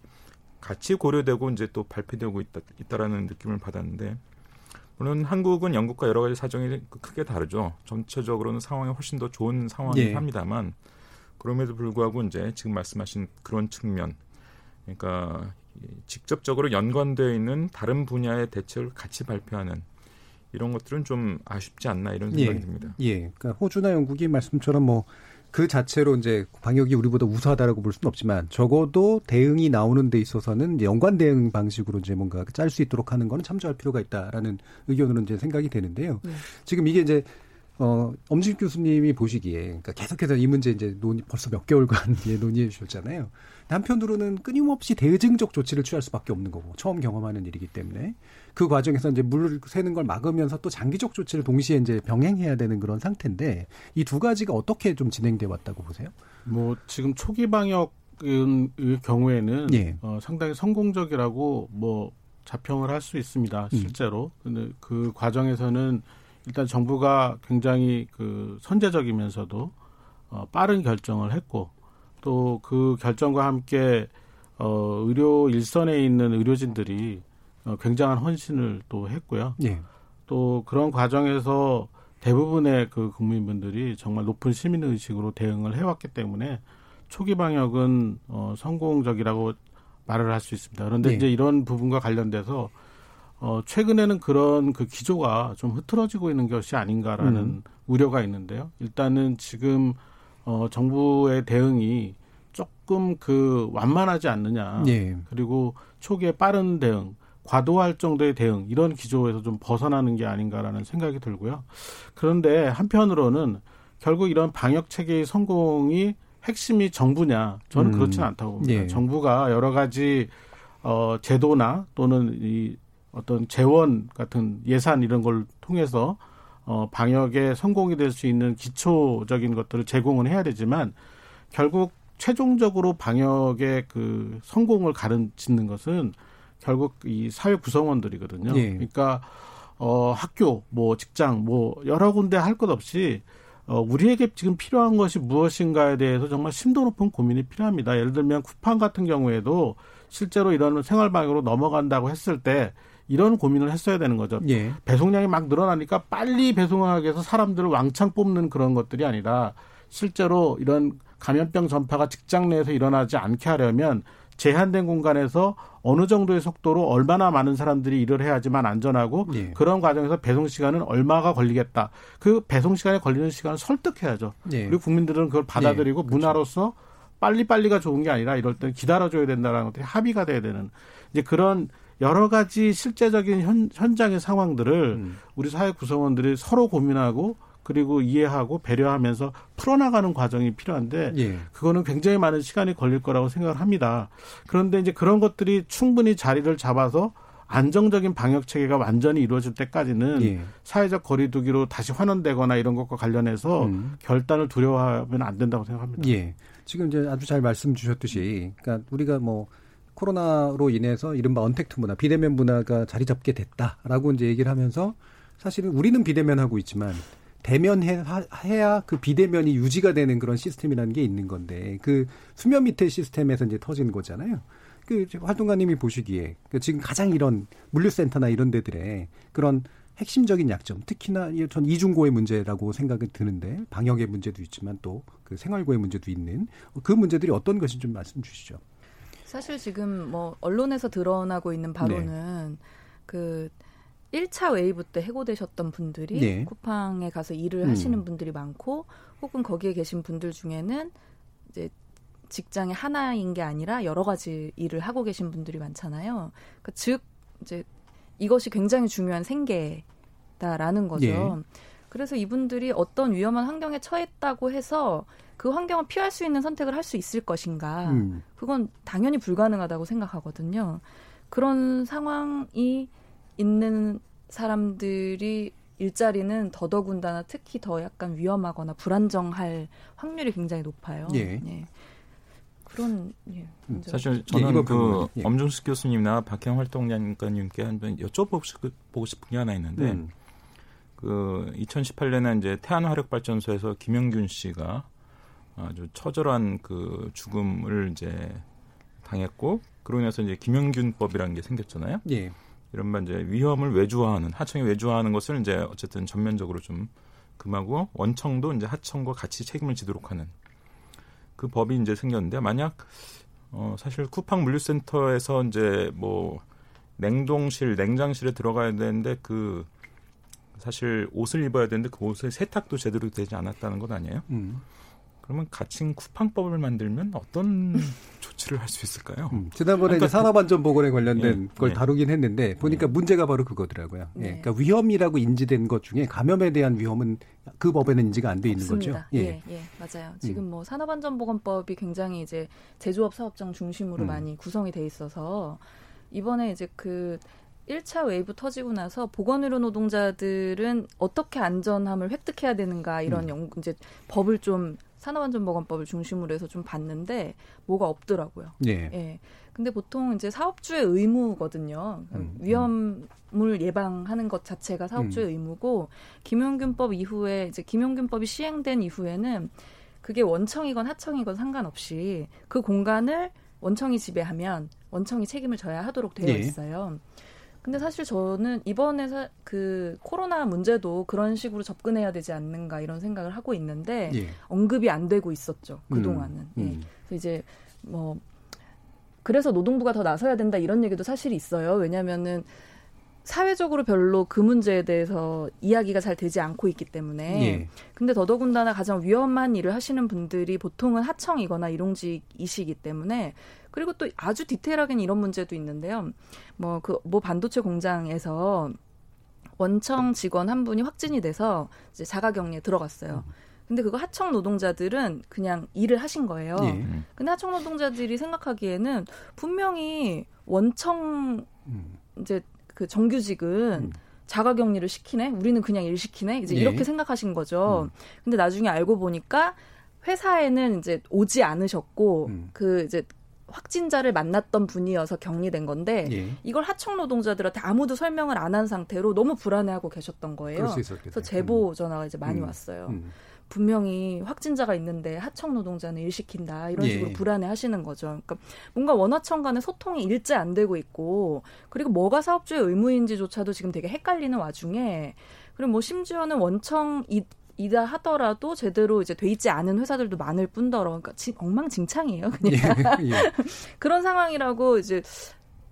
같이 고려되고 이제 또 발표되고 있다, 있다라는 느낌을 받았는데 물론 한국은 영국과 여러 가지 사정이 크게 다르죠. 전체적으로는 상황이 훨씬 더 좋은 상황이긴 예. 합니다만 그럼에도 불구하고 이제 지금 말씀하신 그런 측면, 그러니까 직접적으로 연관되어 있는 다른 분야의 대책을 같이 발표하는 이런 것들은 좀 아쉽지 않나 이런 생각이 예. 듭니다. 예, 그러니까 호주나 영국이 말씀처럼 뭐 그 자체로 이제 방역이 우리보다 우수하다라고 볼 수는 없지만 적어도 대응이 나오는 데 있어서는 연관 대응 방식으로 이제 뭔가 짤 수 있도록 하는 거는 참조할 필요가 있다라는 의견으로 이제 생각이 되는데요. 네. 지금 이게 이제 어, 엄진 교수님이 보시기에, 그러니까 계속해서 이 문제 이제 논의, 벌써 몇 개월간 [laughs] 예, 논의해 주셨잖아요. 한편으로는 끊임없이 대증적 조치를 취할 수밖에 없는 거고, 처음 경험하는 일이기 때문에. 그 과정에서 이제 물 새는 걸 막으면서 또 장기적 조치를 동시에 이제 병행해야 되는 그런 상태인데, 이 두 가지가 어떻게 좀 진행돼 왔다고 보세요? 뭐, 지금 초기 방역, 의 경우에는 예. 어, 상당히 성공적이라고 뭐 자평을 할 수 있습니다. 음. 실제로. 음. 근데 그 과정에서는 일단 정부가 굉장히 그 선제적이면서도 어, 빠른 결정을 했고 또 그 결정과 함께 어, 의료 일선에 있는 의료진들이 어, 굉장한 헌신을 또 했고요. 예. 또 그런 과정에서 대부분의 그 국민분들이 정말 높은 시민 의식으로 대응을 해왔기 때문에 초기 방역은 어, 성공적이라고 말을 할 수 있습니다. 그런데 예. 이제 이런 부분과 관련돼서 어, 최근에는 그런 그 기조가 좀 흐트러지고 있는 것이 아닌가라는 음. 우려가 있는데요. 일단은 지금 어, 정부의 대응이 조금 그 완만하지 않느냐. 예. 그리고 초기에 빠른 대응, 과도할 정도의 대응 이런 기조에서 좀 벗어나는 게 아닌가라는 생각이 들고요. 그런데 한편으로는 결국 이런 방역 체계의 성공이 핵심이 정부냐? 저는 음. 그렇지는 않다고 봅니다. 예. 정부가 여러 가지 어 제도나 또는 이 어떤 재원 같은 예산 이런 걸 통해서 어 방역에 성공이 될 수 있는 기초적인 것들을 제공은 해야 되지만 결국 최종적으로 방역의 그 성공을 가르치는 것은 결국 이 사회 구성원들이거든요. 예. 그러니까 어 학교, 뭐 직장, 뭐 여러 군데 할 것 없이 어, 우리에게 지금 필요한 것이 무엇인가에 대해서 정말 심도 높은 고민이 필요합니다. 예를 들면 쿠팡 같은 경우에도 실제로 이런 생활방역으로 넘어간다고 했을 때 이런 고민을 했어야 되는 거죠. 예. 배송량이 막 늘어나니까 빨리 배송하기 위해서 사람들을 왕창 뽑는 그런 것들이 아니라 실제로 이런 감염병 전파가 직장 내에서 일어나지 않게 하려면 제한된 공간에서 어느 정도의 속도로 얼마나 많은 사람들이 일을 해야지만 안전하고 예. 그런 과정에서 배송 시간은 얼마가 걸리겠다. 그 배송 시간에 걸리는 시간을 설득해야죠. 예. 그리고 국민들은 그걸 받아들이고 예. 문화로서 빨리빨리가 좋은 게 아니라 이럴 때는 기다려줘야 된다는 것들이 합의가 돼야 되는 이제 그런 여러 가지 실제적인 현, 현장의 상황들을 음. 우리 사회 구성원들이 서로 고민하고 그리고 이해하고 배려하면서 풀어나가는 과정이 필요한데 예. 그거는 굉장히 많은 시간이 걸릴 거라고 생각을 합니다. 그런데 이제 그런 것들이 충분히 자리를 잡아서 안정적인 방역 체계가 완전히 이루어질 때까지는 예. 사회적 거리두기로 다시 환원되거나 이런 것과 관련해서 음. 결단을 두려워하면 안 된다고 생각합니다. 예. 지금 이제 아주 잘 말씀 주셨듯이 그러니까 우리가 뭐 코로나로 인해서 이른바 언택트 문화, 비대면 문화가 자리 잡게 됐다라고 이제 얘기를 하면서 사실은 우리는 비대면 하고 있지만 대면해야 그 비대면이 유지가 되는 그런 시스템이라는 게 있는 건데 그 수면 밑에 시스템에서 이제 터진 거잖아요. 그 활동가님이 보시기에 그 지금 가장 이런 물류센터나 이런 데들의 그런 핵심적인 약점, 특히나 전 이중고의 문제라고 생각이 드는데 방역의 문제도 있지만 또 그 생활고의 문제도 있는 그 문제들이 어떤 것인지 좀 말씀 주시죠. 사실 지금 뭐 언론에서 드러나고 있는 바로는 네. 그 1차 웨이브 때 해고되셨던 분들이 네. 쿠팡에 가서 일을 음. 하시는 분들이 많고 혹은 거기에 계신 분들 중에는 이제 직장이 하나인 게 아니라 여러 가지 일을 하고 계신 분들이 많잖아요. 그러니까 즉 이제 이것이 굉장히 중요한 생계다라는 거죠. 네. 그래서 이분들이 어떤 위험한 환경에 처했다고 해서 그 환경을 피할 수 있는 선택을 할 수 있을 것인가? 음. 그건 당연히 불가능하다고 생각하거든요. 그런 상황이 있는 사람들이 일자리는 더더군다나 특히 더 약간 위험하거나 불안정할 확률이 굉장히 높아요. 예. 예. 그런 예, 음, 사실 저는 예, 그 예. 엄준수 교수님이나 박형 활동가님께 한번 여쭤보고 싶은 게 하나 있는데 음. 그 2018년에 이제 태안화력발전소에서 김영균 씨가 아주 처절한 그 죽음을 이제 당했고 그로 인해서 이제 김영균법이라는 게 생겼잖아요. 예. 이른바 이제 위험을 외주화하는 하청이 외주화하는 것을 이제 어쨌든 전면적으로 좀 금하고 원청도 이제 하청과 같이 책임을 지도록 하는 그 법이 이제 생겼는데 만약 어 사실 쿠팡 물류센터에서 이제 뭐 냉동실, 냉장실에 들어가야 되는데 그 사실 옷을 입어야 되는데 그 옷의 세탁도 제대로 되지 않았다는 것 아니에요? 음. 그러면 가칭 쿠팡법을 만들면 어떤 [laughs] 조치를 할 수 있을까요? 음, 지난번에 그러니까 산업안전보건에 관련된 예, 걸 예. 다루긴 했는데 보니까 예. 문제가 바로 그거더라고요. 예. 네. 그러니까 위험이라고 인지된 것 중에 감염에 대한 위험은 그 법에는 인지가 안 돼 있는 거죠. 예. 예, 예, 맞아요. 음. 지금 음. 뭐 산업안전보건법이 굉장히 이제 제조업 사업장 중심으로 음. 많이 구성이 돼 있어서 이번에 이제 그 1차 웨이브 터지고 나서 보건의료 노동자들은 어떻게 안전함을 획득해야 되는가 이런 음. 연, 이제 법을 좀 산업안전보건법을 중심으로 해서 좀 봤는데 뭐가 없더라고요. 예. 예. 근데 보통 이제 사업주의 의무거든요. 음, 음. 위험을 예방하는 것 자체가 사업주의 음. 의무고 김용균법 이후에 이제 김용균법이 시행된 이후에는 그게 원청이건 하청이건 상관없이 그 공간을 원청이 지배하면 원청이 책임을 져야 하도록 되어 예. 있어요. 근데 사실 저는 이번에 사, 그 코로나 문제도 그런 식으로 접근해야 되지 않는가 이런 생각을 하고 있는데 예. 언급이 안 되고 있었죠 그 동안은. 음, 음. 예. 그래서 이제 뭐 그래서 노동부가 더 나서야 된다 이런 얘기도 사실 있어요. 왜냐하면은 사회적으로 별로 그 문제에 대해서 이야기가 잘 되지 않고 있기 때문에. 예. 근데 더더군다나 가장 위험한 일을 하시는 분들이 보통은 하청이거나 일용직이시기 때문에 그리고 또 아주 디테일하게는 이런 문제도 있는데요. 뭐 그뭐 그 뭐 반도체 공장에서 원청 직원 한 분이 확진이 돼서 이제 자가격리에 들어갔어요. 근데 그거 하청 노동자들은 그냥 일을 하신 거예요. 예. 근데 하청 노동자들이 생각하기에는 분명히 원청 음. 이제 그 정규직은 음. 자가격리를 시키네. 우리는 그냥 일 시키네. 이제 예. 이렇게 생각하신 거죠. 음. 근데 나중에 알고 보니까 회사에는 이제 오지 않으셨고 음. 그 이제 확진자를 만났던 분이어서 격리된 건데 예. 이걸 하청 노동자들한테 아무도 설명을 안 한 상태로 너무 불안해하고 계셨던 거예요. 그래서 제보 음. 전화가 이제 많이 음. 왔어요. 음. 분명히 확진자가 있는데 하청 노동자는 일 시킨다 이런 예. 식으로 예. 불안해 하시는 거죠. 그러니까 뭔가 원하청 간의 소통이 일제 안 되고 있고 그리고 뭐가 사업주의 의무인지조차도 지금 되게 헷갈리는 와중에 그리고 뭐 심지어는 원청 이, 이다 하더라도 제대로 이제 돼 있지 않은 회사들도 많을 뿐더러 그러니까 지, 엉망진창이에요 그냥 예, 예. [laughs] 그런 상황이라고 이제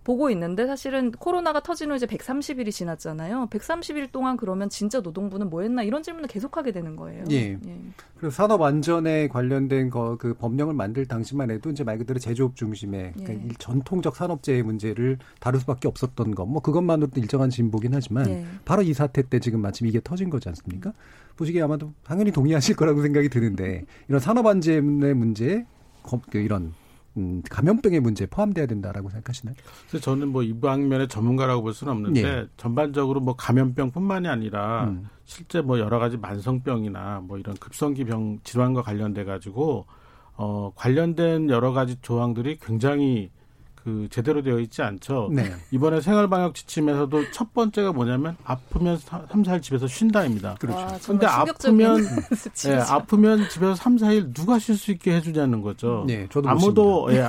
보고 있는데 사실은 코로나가 터진 후 이제 130일이 지났잖아요. 130일 동안 그러면 진짜 노동부는 뭐 했나 이런 질문을 계속하게 되는 거예요. 예. 예. 그리고 산업 안전에 관련된 거 그 법령을 만들 당시만 해도 이제 말 그대로 제조업 중심의 예. 그러니까 전통적 산업재해 문제를 다룰 수밖에 없었던 거. 뭐 그것만으로도 일정한 진보긴 하지만 예. 바로 이 사태 때 지금 마침 이게 터진 거지 않습니까? 보시기에 아마도 당연히 동의하실 거라고 [laughs] 생각이 드는데 이런 산업 안전의 문제 그 이런 음, 감염병의 문제에 포함돼야 된다라고 생각하시나요? 그래서 저는 뭐 이 방면의 전문가라고 볼 수는 없는데 예. 전반적으로 뭐 감염병뿐만이 아니라 음. 실제 뭐 여러 가지 만성병이나 뭐 이런 급성기 병 질환과 관련돼 가지고 어 관련된 여러 가지 조항들이 굉장히 그 제대로 되어 있지 않죠. 네. 이번에 생활 방역 지침에서도 첫 번째가 뭐냐면 아프면 3, 4일 집에서 쉰다입니다. 그렇죠. 근데 아프면 예, [laughs] 아프면 집에서 3, 4일 누가 쉴 수 있게 해 주냐는 거죠. 네, 저도 아무도 예,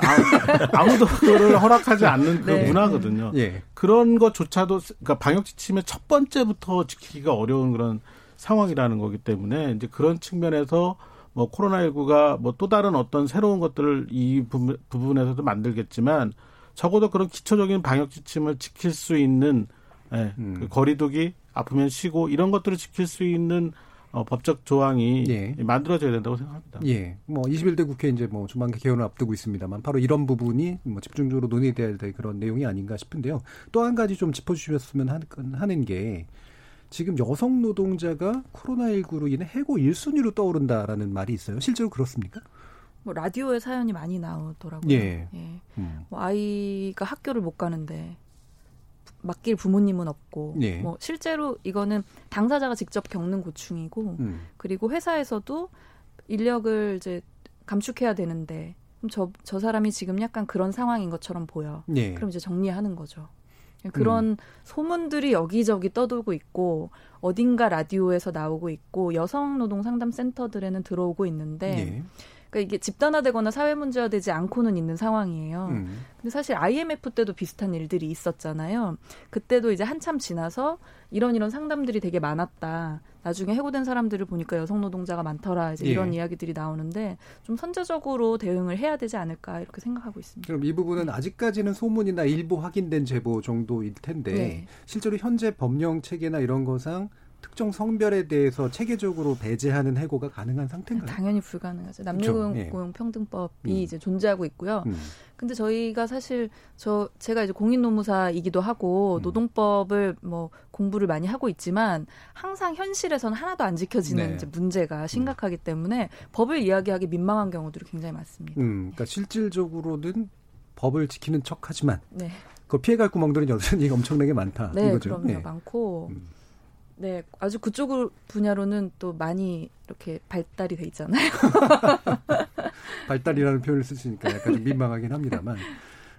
아, 무도 그거를 허락하지 않는 그 네. 문화거든요. 예. 그런 것조차도 그러니까 방역 지침의 첫 번째부터 지키기가 어려운 그런 상황이라는 거기 때문에 이제 그런 측면에서 뭐 코로나19가 뭐 또 다른 어떤 새로운 것들을 이 부분, 부분에서도 만들겠지만 적어도 그런 기초적인 방역 지침을 지킬 수 있는 예, 음. 그 거리두기 아프면 쉬고 이런 것들을 지킬 수 있는 어, 법적 조항이 예. 만들어져야 된다고 생각합니다. 예. 뭐 21대 국회 이제 뭐 조만간 개헌을 앞두고 있습니다만 바로 이런 부분이 뭐 집중적으로 논의돼야 될 그런 내용이 아닌가 싶은데요. 또 한 가지 좀 짚어주셨으면 하는 게 지금 여성 노동자가 코로나19로 인해 해고 1순위로 떠오른다라는 말이 있어요. 실제로 그렇습니까? 뭐 라디오에 사연이 많이 나오더라고요. 예. 예. 음. 뭐 아이가 학교를 못 가는데 맡길 부모님은 없고 예. 뭐 실제로 이거는 당사자가 직접 겪는 고충이고 음. 그리고 회사에서도 인력을 이제 감축해야 되는데 그럼 저, 저 사람이 지금 약간 그런 상황인 것처럼 보여. 예. 그럼 이제 정리하는 거죠. 그런 음. 소문들이 여기저기 떠돌고 있고 어딘가 라디오에서 나오고 있고 여성 노동 상담 센터들에는 들어오고 있는데 네. 그러니까 이게 집단화되거나 사회 문제화되지 않고는 있는 상황이에요. 음. 근데 사실 IMF 때도 비슷한 일들이 있었잖아요. 그때도 이제 한참 지나서 이런 이런 상담들이 되게 많았다. 나중에 해고된 사람들을 보니까 여성 노동자가 많더라. 이제 예. 이런 이야기들이 나오는데 좀 선제적으로 대응을 해야 되지 않을까 이렇게 생각하고 있습니다. 그럼 이 부분은 네. 아직까지는 소문이나 일부 확인된 제보 정도일 텐데 네. 실제로 현재 법령 체계나 이런 거상 특정 성별에 대해서 체계적으로 배제하는 해고가 가능한 상태인가요? 당연히 불가능하죠. 남녀고용 평등법이 예. 음. 이제 존재하고 있고요. 음. 근데 저희가 사실 저 제가 이제 공인노무사이기도 하고 음. 노동법을 뭐 공부를 많이 하고 있지만 항상 현실에서는 하나도 안 지켜지는 네. 이제 문제가 심각하기 때문에 법을 이야기하기 민망한 경우들이 굉장히 많습니다. 음, 그러니까 실질적으로는 법을 지키는 척하지만 네. 그 피해갈 구멍들은 여전히 [laughs] 엄청나게 많다. 네, 이거죠. 그럼요, 네. 많고. 음. 네, 아주 그쪽 분야로는 또 많이 이렇게 발달이 돼 있잖아요. [laughs] 발달이라는 표현을 쓰시니까 약간 좀 민망하긴 합니다만,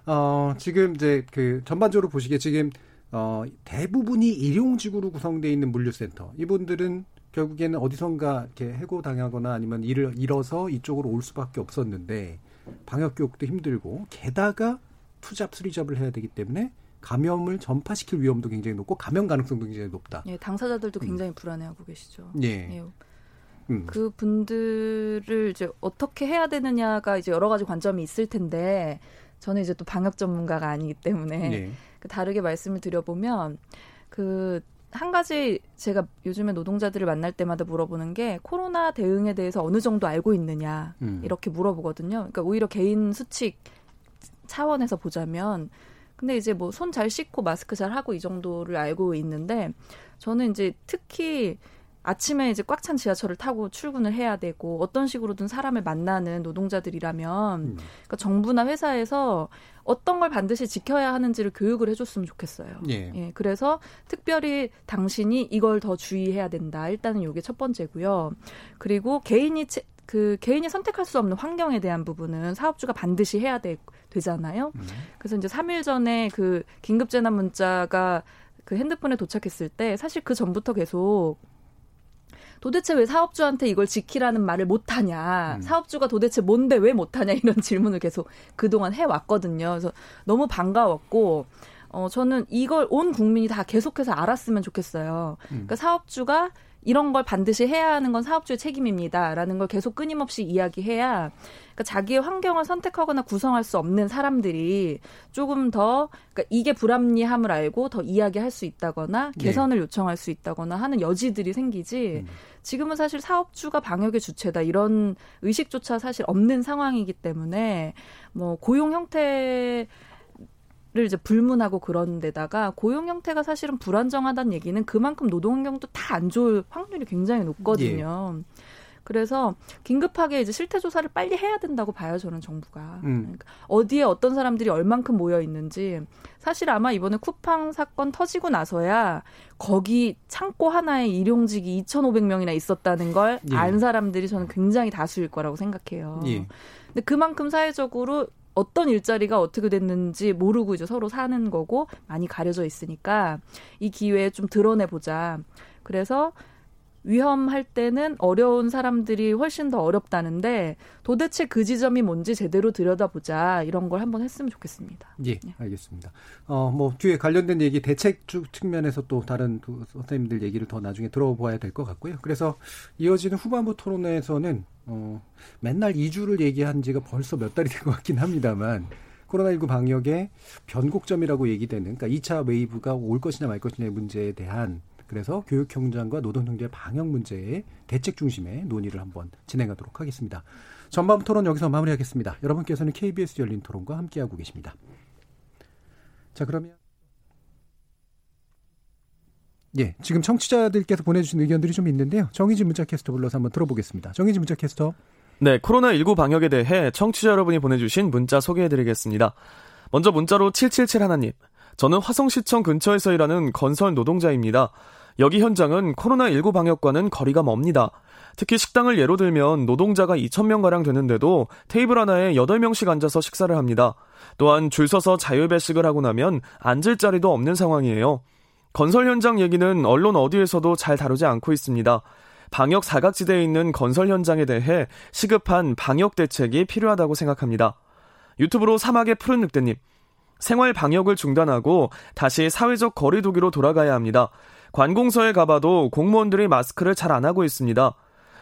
어, 지금 이제 그 전반적으로 보시기에 지금 어, 대부분이 일용직으로 구성되어 있는 물류센터. 이분들은 결국에는 어디선가 이렇게 해고 당하거나 아니면 일을 잃어서 이쪽으로 올 수밖에 없었는데 방역 교육도 힘들고 게다가 투잡 수리잡을 해야 되기 때문에 감염을 전파시킬 위험도 굉장히 높고 감염 가능성도 굉장히 높다. 예, 당사자들도 굉장히 음. 불안해하고 계시죠. 예. 예. 음. 그 분들을 이제 어떻게 해야 되느냐가 이제 여러 가지 관점이 있을 텐데 저는 이제 또 방역 전문가가 아니기 때문에 예. 그 다르게 말씀을 드려보면 그 한 가지 제가 요즘에 노동자들을 만날 때마다 물어보는 게 코로나 대응에 대해서 어느 정도 알고 있느냐 음. 이렇게 물어보거든요. 그러니까 오히려 개인 수칙 차원에서 보자면 근데 이제 뭐 손 잘 씻고 마스크 잘 하고 이 정도를 알고 있는데 저는 이제 특히 아침에 이제 꽉 찬 지하철을 타고 출근을 해야 되고 어떤 식으로든 사람을 만나는 노동자들이라면 음. 그러니까 정부나 회사에서 어떤 걸 반드시 지켜야 하는지를 교육을 해줬으면 좋겠어요. 예. 예. 그래서 특별히 당신이 이걸 더 주의해야 된다. 일단은 이게 첫 번째고요. 그리고 개인이 그 개인이 선택할 수 없는 환경에 대한 부분은 사업주가 반드시 해야 되, 되잖아요. 음. 그래서 이제 3일 전에 그 긴급 재난 문자가 그 핸드폰에 도착했을 때 사실 그 전부터 계속 도대체 왜 사업주한테 이걸 지키라는 말을 못하냐. 음. 사업주가 도대체 뭔데 왜 못하냐 [laughs] 이런 질문을 계속 그동안 해왔거든요. 그래서 너무 반가웠고, 어, 저는 이걸 온 국민이 다 계속해서 알았으면 좋겠어요. 음. 그러니까 사업주가 이런 걸 반드시 해야 하는 건 사업주의 책임입니다라는 걸 계속 끊임없이 이야기해야 그러니까 자기의 환경을 선택하거나 구성할 수 없는 사람들이 조금 더 그러니까 이게 불합리함을 알고 더 이야기할 수 있다거나 네. 개선을 네. 요청할 수 있다거나 하는 여지들이 생기지 음. 지금은 사실 사업주가 방역의 주체다 이런 의식조차 사실 없는 상황이기 때문에 뭐 고용 형태 를 이제 불문하고 그런 데다가 고용 형태가 사실은 불안정하다는 얘기는 그만큼 노동 환경도 다 안 좋을 확률이 굉장히 높거든요. 예. 그래서 긴급하게 이제 실태 조사를 빨리 해야 된다고 봐요 저는 정부가 음. 그러니까 어디에 어떤 사람들이 얼만큼 모여 있는지 사실 아마 이번에 쿠팡 사건 터지고 나서야 거기 창고 하나에 일용직이 2,500명이나 있었다는 걸안 예. 사람들이 저는 굉장히 다수일 거라고 생각해요. 예. 근데 그만큼 사회적으로 어떤 일자리가 어떻게 됐는지 모르고 이제 서로 사는 거고 많이 가려져 있으니까 이 기회에 좀 드러내 보자. 그래서 위험할 때는 어려운 사람들이 훨씬 더 어렵다는데 도대체 그 지점이 뭔지 제대로 들여다보자 이런 걸 한번 했으면 좋겠습니다. 예, 네. 알겠습니다. 어, 뭐 뒤에 관련된 얘기 대책 측면에서 또 다른 그 선생님들 얘기를 더 나중에 들어봐야 될 것 같고요. 그래서 이어지는 후반부 토론에서는 어, 맨날 2주를 얘기한 지가 벌써 몇 달이 된 것 같긴 합니다만 코로나19 방역의 변곡점이라고 얘기되는 그러니까 2차 wave가 올 것이냐 말 것이냐의 문제에 대한 그래서 교육형장과 노동형제 방역 문제의 대책 중심의 논의를 한번 진행하도록 하겠습니다. 전반 토론 여기서 마무리하겠습니다. 여러분께서는 KBS 열린 토론과 함께하고 계십니다. 자, 그러면 예, 지금 청취자들께서 보내주신 의견들이 좀 있는데요. 정의진 문자캐스터 불러서 한번 들어보겠습니다. 정의진 문자캐스터. 네, 코로나19 방역에 대해 청취자 여러분이 보내주신 문자 소개해드리겠습니다. 먼저 문자로 777 하나님. 저는 화성시청 근처에서 일하는 건설 노동자입니다. 여기 현장은 코로나19 방역과는 거리가 멉니다. 특히 식당을 예로 들면 노동자가 2,000명가량 되는데도 테이블 하나에 8명씩 앉아서 식사를 합니다. 또한 줄 서서 자율배식을 하고 나면 앉을 자리도 없는 상황이에요. 건설 현장 얘기는 언론 어디에서도 잘 다루지 않고 있습니다. 방역 사각지대에 있는 건설 현장에 대해 시급한 방역 대책이 필요하다고 생각합니다. 유튜브로 사막의 푸른 늑대님. 생활 방역을 중단하고 다시 사회적 거리두기로 돌아가야 합니다. 관공서에 가봐도 공무원들이 마스크를 잘 안 하고 있습니다.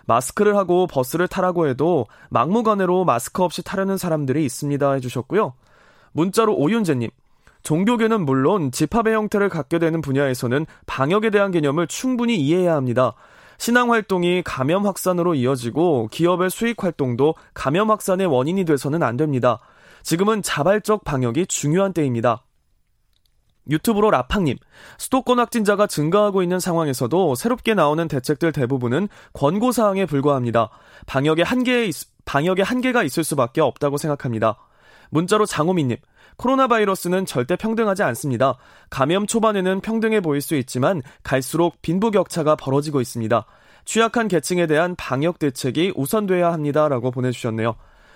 마스크를 하고 버스를 타라고 해도 막무가내로 마스크 없이 타려는 사람들이 있습니다 해주셨고요. 문자로 오윤재님. 종교계는 물론 집합의 형태를 갖게 되는 분야에서는 방역에 대한 개념을 충분히 이해해야 합니다. 신앙 활동이 감염 확산으로 이어지고 기업의 수익 활동도 감염 확산의 원인이 돼서는 안 됩니다. 지금은 자발적 방역이 중요한 때입니다. 유튜브로 라팡님, 수도권 확진자가 증가하고 있는 상황에서도 새롭게 나오는 대책들 대부분은 권고사항에 불과합니다. 방역에 한계, 방역에 한계가 있을 수밖에 없다고 생각합니다. 문자로 장호민님, 코로나 바이러스는 절대 평등하지 않습니다. 감염 초반에는 평등해 보일 수 있지만 갈수록 빈부격차가 벌어지고 있습니다. 취약한 계층에 대한 방역 대책이 우선돼야 합니다라고 보내주셨네요.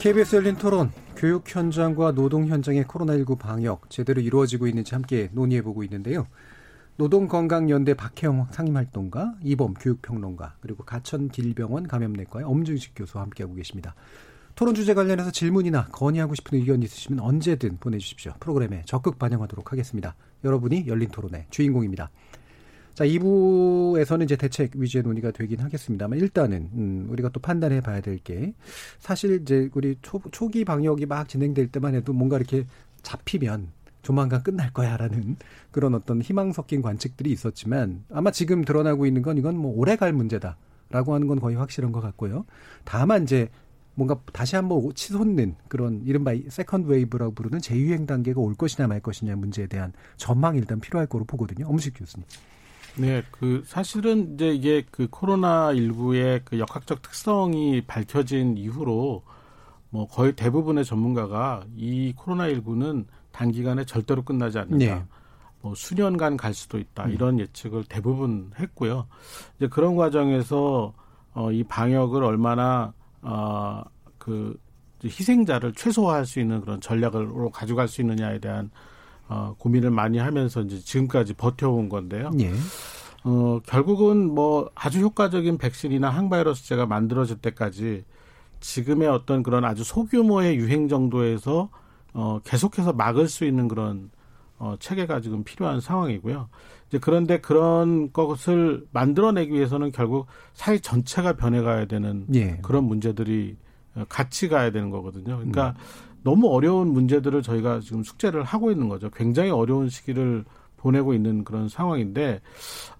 KBS 열린 토론, 교육 현장과 노동 현장의 코로나19 방역 제대로 이루어지고 있는지 함께 논의해 보고 있는데요. 노동건강연대 박혜영 상임활동가, 이범 교육평론가, 그리고 가천길병원 감염내과의 엄중식 교수와 함께하고 계십니다. 토론 주제 관련해서 질문이나 건의하고 싶은 의견 있으시면 언제든 보내주십시오. 프로그램에 적극 반영하도록 하겠습니다. 여러분이 열린 토론의 주인공입니다. 자, 2부에서는 이제 대책 위주의 논의가 되긴 하겠습니다만 일단은 음, 우리가 또 판단해 봐야 될 게 사실 이제 우리 초, 초기 방역이 막 진행될 때만 해도 뭔가 이렇게 잡히면 조만간 끝날 거야라는 [laughs] 그런 어떤 희망 섞인 관측들이 있었지만 아마 지금 드러나고 있는 건 이건 뭐 오래 갈 문제다라고 하는 건 거의 확실한 것 같고요. 다만 이제 뭔가 다시 한번 치솟는 그런 이른바 second wave라고 부르는 재유행 단계가 올 것이냐 말 것이냐 문제에 대한 전망이 일단 필요할 거로 보거든요. 엄중식 교수님. 네, 그 사실은 이제 이게 그 코로나 19의 그 역학적 특성이 밝혀진 이후로 뭐 거의 대부분의 전문가가 이 코로나 19는 단기간에 절대로 끝나지 않는다. 네. 뭐 수년간 갈 수도 있다. 음. 이런 예측을 대부분 했고요. 이제 그런 과정에서 어, 이 방역을 얼마나 어, 그 희생자를 최소화할 수 있는 그런 전략으로 가져갈 수 있느냐에 대한 어, 고민을 많이 하면서 이제 지금까지 버텨온 건데요. 예. 어, 결국은 뭐 아주 효과적인 백신이나 항바이러스제가 만들어질 때까지 지금의 어떤 그런 아주 소규모의 유행 정도에서 어, 계속해서 막을 수 있는 그런 어, 체계가 지금 필요한 상황이고요. 이제 그런데 그런 것을 만들어내기 위해서는 결국 사회 전체가 변해가야 되는 예. 그런 문제들이 같이 가야 되는 거거든요. 그러니까 음. 너무 어려운 문제들을 저희가 지금 숙제를 하고 있는 거죠. 굉장히 어려운 시기를 보내고 있는 그런 상황인데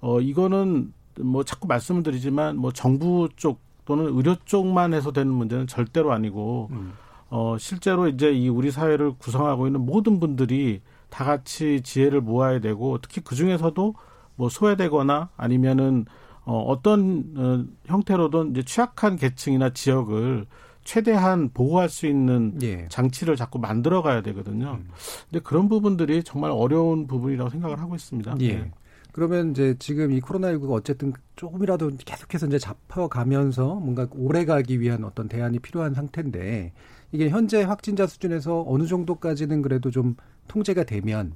어 이거는 뭐 자꾸 말씀을 드리지만 뭐 정부 쪽 또는 의료 쪽만 해서 되는 문제는 절대로 아니고 음. 어 실제로 이제 이 우리 사회를 구성하고 있는 모든 분들이 다 같이 지혜를 모아야 되고 특히 그 중에서도 뭐 소외되거나 아니면은 어 어떤 어, 형태로든 이제 취약한 계층이나 지역을 최대한 보호할 수 있는 예. 장치를 자꾸 만들어 가야 되거든요. 음. 근데 그런 부분들이 정말 어려운 부분이라고 생각을 하고 있습니다. 예. 네. 그러면 이제 지금 이 코로나19가 어쨌든 조금이라도 계속해서 이제 잡혀가면서 뭔가 오래 가기 위한 어떤 대안이 필요한 상태인데 이게 현재 확진자 수준에서 어느 정도까지는 그래도 좀 통제가 되면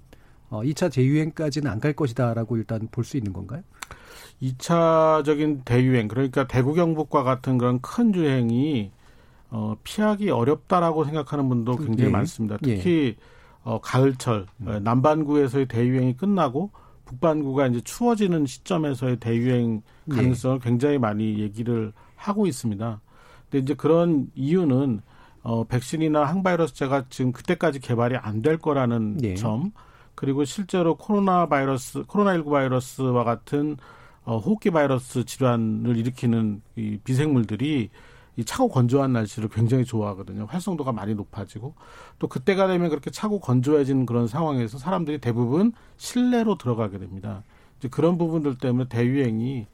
어 2차 재유행까지는 안 갈 것이다라고 일단 볼 수 있는 건가요? 2차적인 대유행 그러니까 대구 경북과 같은 그런 큰 유행이 어, 피하기 어렵다라고 생각하는 분도 굉장히 예. 많습니다. 특히 예. 어, 가을철 음. 어, 남반구에서의 대유행이 끝나고 북반구가 이제 추워지는 시점에서의 대유행 예. 가능성을 예. 굉장히 많이 얘기를 하고 있습니다. 근데 이제 그런 이유는 어, 백신이나 항바이러스제가 지금 그때까지 개발이 안 될 거라는 예. 점, 그리고 실제로 코로나 바이러스, 코로나19 바이러스와 같은 어, 호흡기 바이러스 질환을 일으키는 이 비생물들이 이 차고 건조한 날씨를 굉장히 좋아하거든요. 활성도가 많이 높아지고 또 그때가 되면 그렇게 차고 건조해진 그런 상황에서 사람들이 대부분 실내로 들어가게 됩니다. 이제 그런 부분들 때문에 대유행이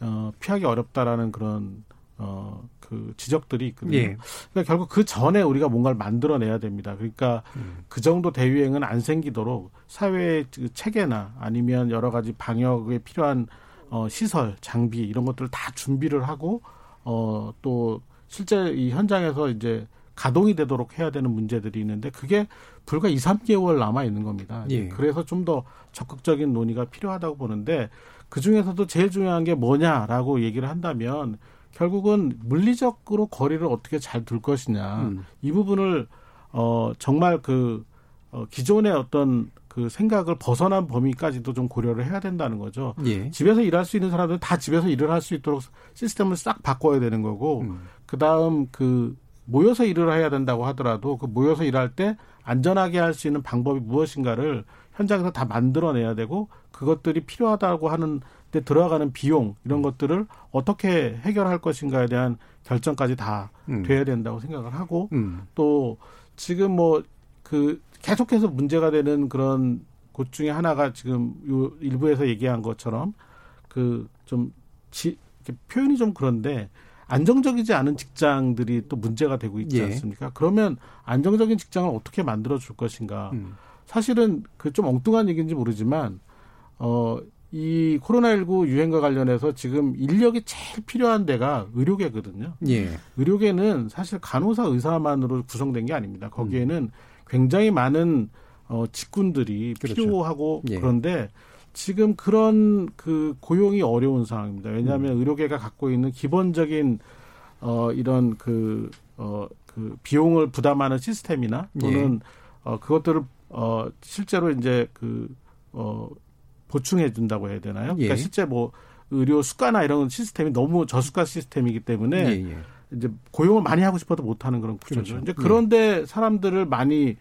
어, 피하기 어렵다라는 그런 어, 그 지적들이 있거든요. 예. 그러니까 결국 그 전에 우리가 뭔가를 만들어내야 됩니다. 그러니까 음. 그 정도 대유행은 안 생기도록 사회의 그 체계나 아니면 여러 가지 방역에 필요한 어, 시설, 장비 이런 것들을 다 준비를 하고 어, 또 실제 이 현장에서 이제 가동이 되도록 해야 되는 문제들이 있는데 그게 불과 2, 3개월 남아 있는 겁니다. 예. 그래서 좀 더 적극적인 논의가 필요하다고 보는데 그 중에서도 제일 중요한 게 뭐냐라고 얘기를 한다면 결국은 물리적으로 거리를 어떻게 잘 둘 것이냐 음. 이 부분을 어 정말 그 어, 기존의 어떤 그 생각을 벗어난 범위까지도 좀 고려를 해야 된다는 거죠. 예. 집에서 일할 수 있는 사람들은 다 집에서 일을 할 수 있도록 시스템을 싹 바꿔야 되는 거고, 음. 그 다음 그 모여서 일을 해야 된다고 하더라도 그 모여서 일할 때 안전하게 할 수 있는 방법이 무엇인가를 현장에서 다 만들어내야 되고 그것들이 필요하다고 하는 데 들어가는 비용 이런 음. 것들을 어떻게 해결할 것인가에 대한 결정까지 다 음. 돼야 된다고 생각을 하고 음. 또 지금 뭐 그 계속해서 문제가 되는 그런 곳 중에 하나가 지금 요 일부에서 얘기한 것처럼 그좀 표현이 좀 그런데 안정적이지 않은 직장들이 또 문제가 되고 있지 예. 않습니까? 그러면 안정적인 직장을 어떻게 만들어 줄 것인가? 음. 사실은 그 좀 엉뚱한 얘기인지 모르지만 어. 이 코로나19 유행과 관련해서 지금 인력이 제일 필요한 데가 의료계거든요. 예. 의료계는 사실 간호사 의사만으로 구성된 게 아닙니다. 거기에는 음. 굉장히 많은 어 직군들이 그렇죠. 필요하고 예. 그런데 지금 그런 그 고용이 어려운 상황입니다. 왜냐하면 음. 의료계가 갖고 있는 기본적인 어 이런 그 어, 그 비용을 부담하는 시스템이나 또는 예. 어 그것들을 어 실제로 이제 그 어 보충해 준다고 해야 되나요? 그러니까 예. 그러니까 실제 뭐 의료 수가나 이런 시스템이 너무 저수가 시스템이기 때문에 예, 예. 이제 고용을 많이 하고 싶어도 못 하는 그런 구조죠. 그렇죠. 이제 그런데 사람들을 많이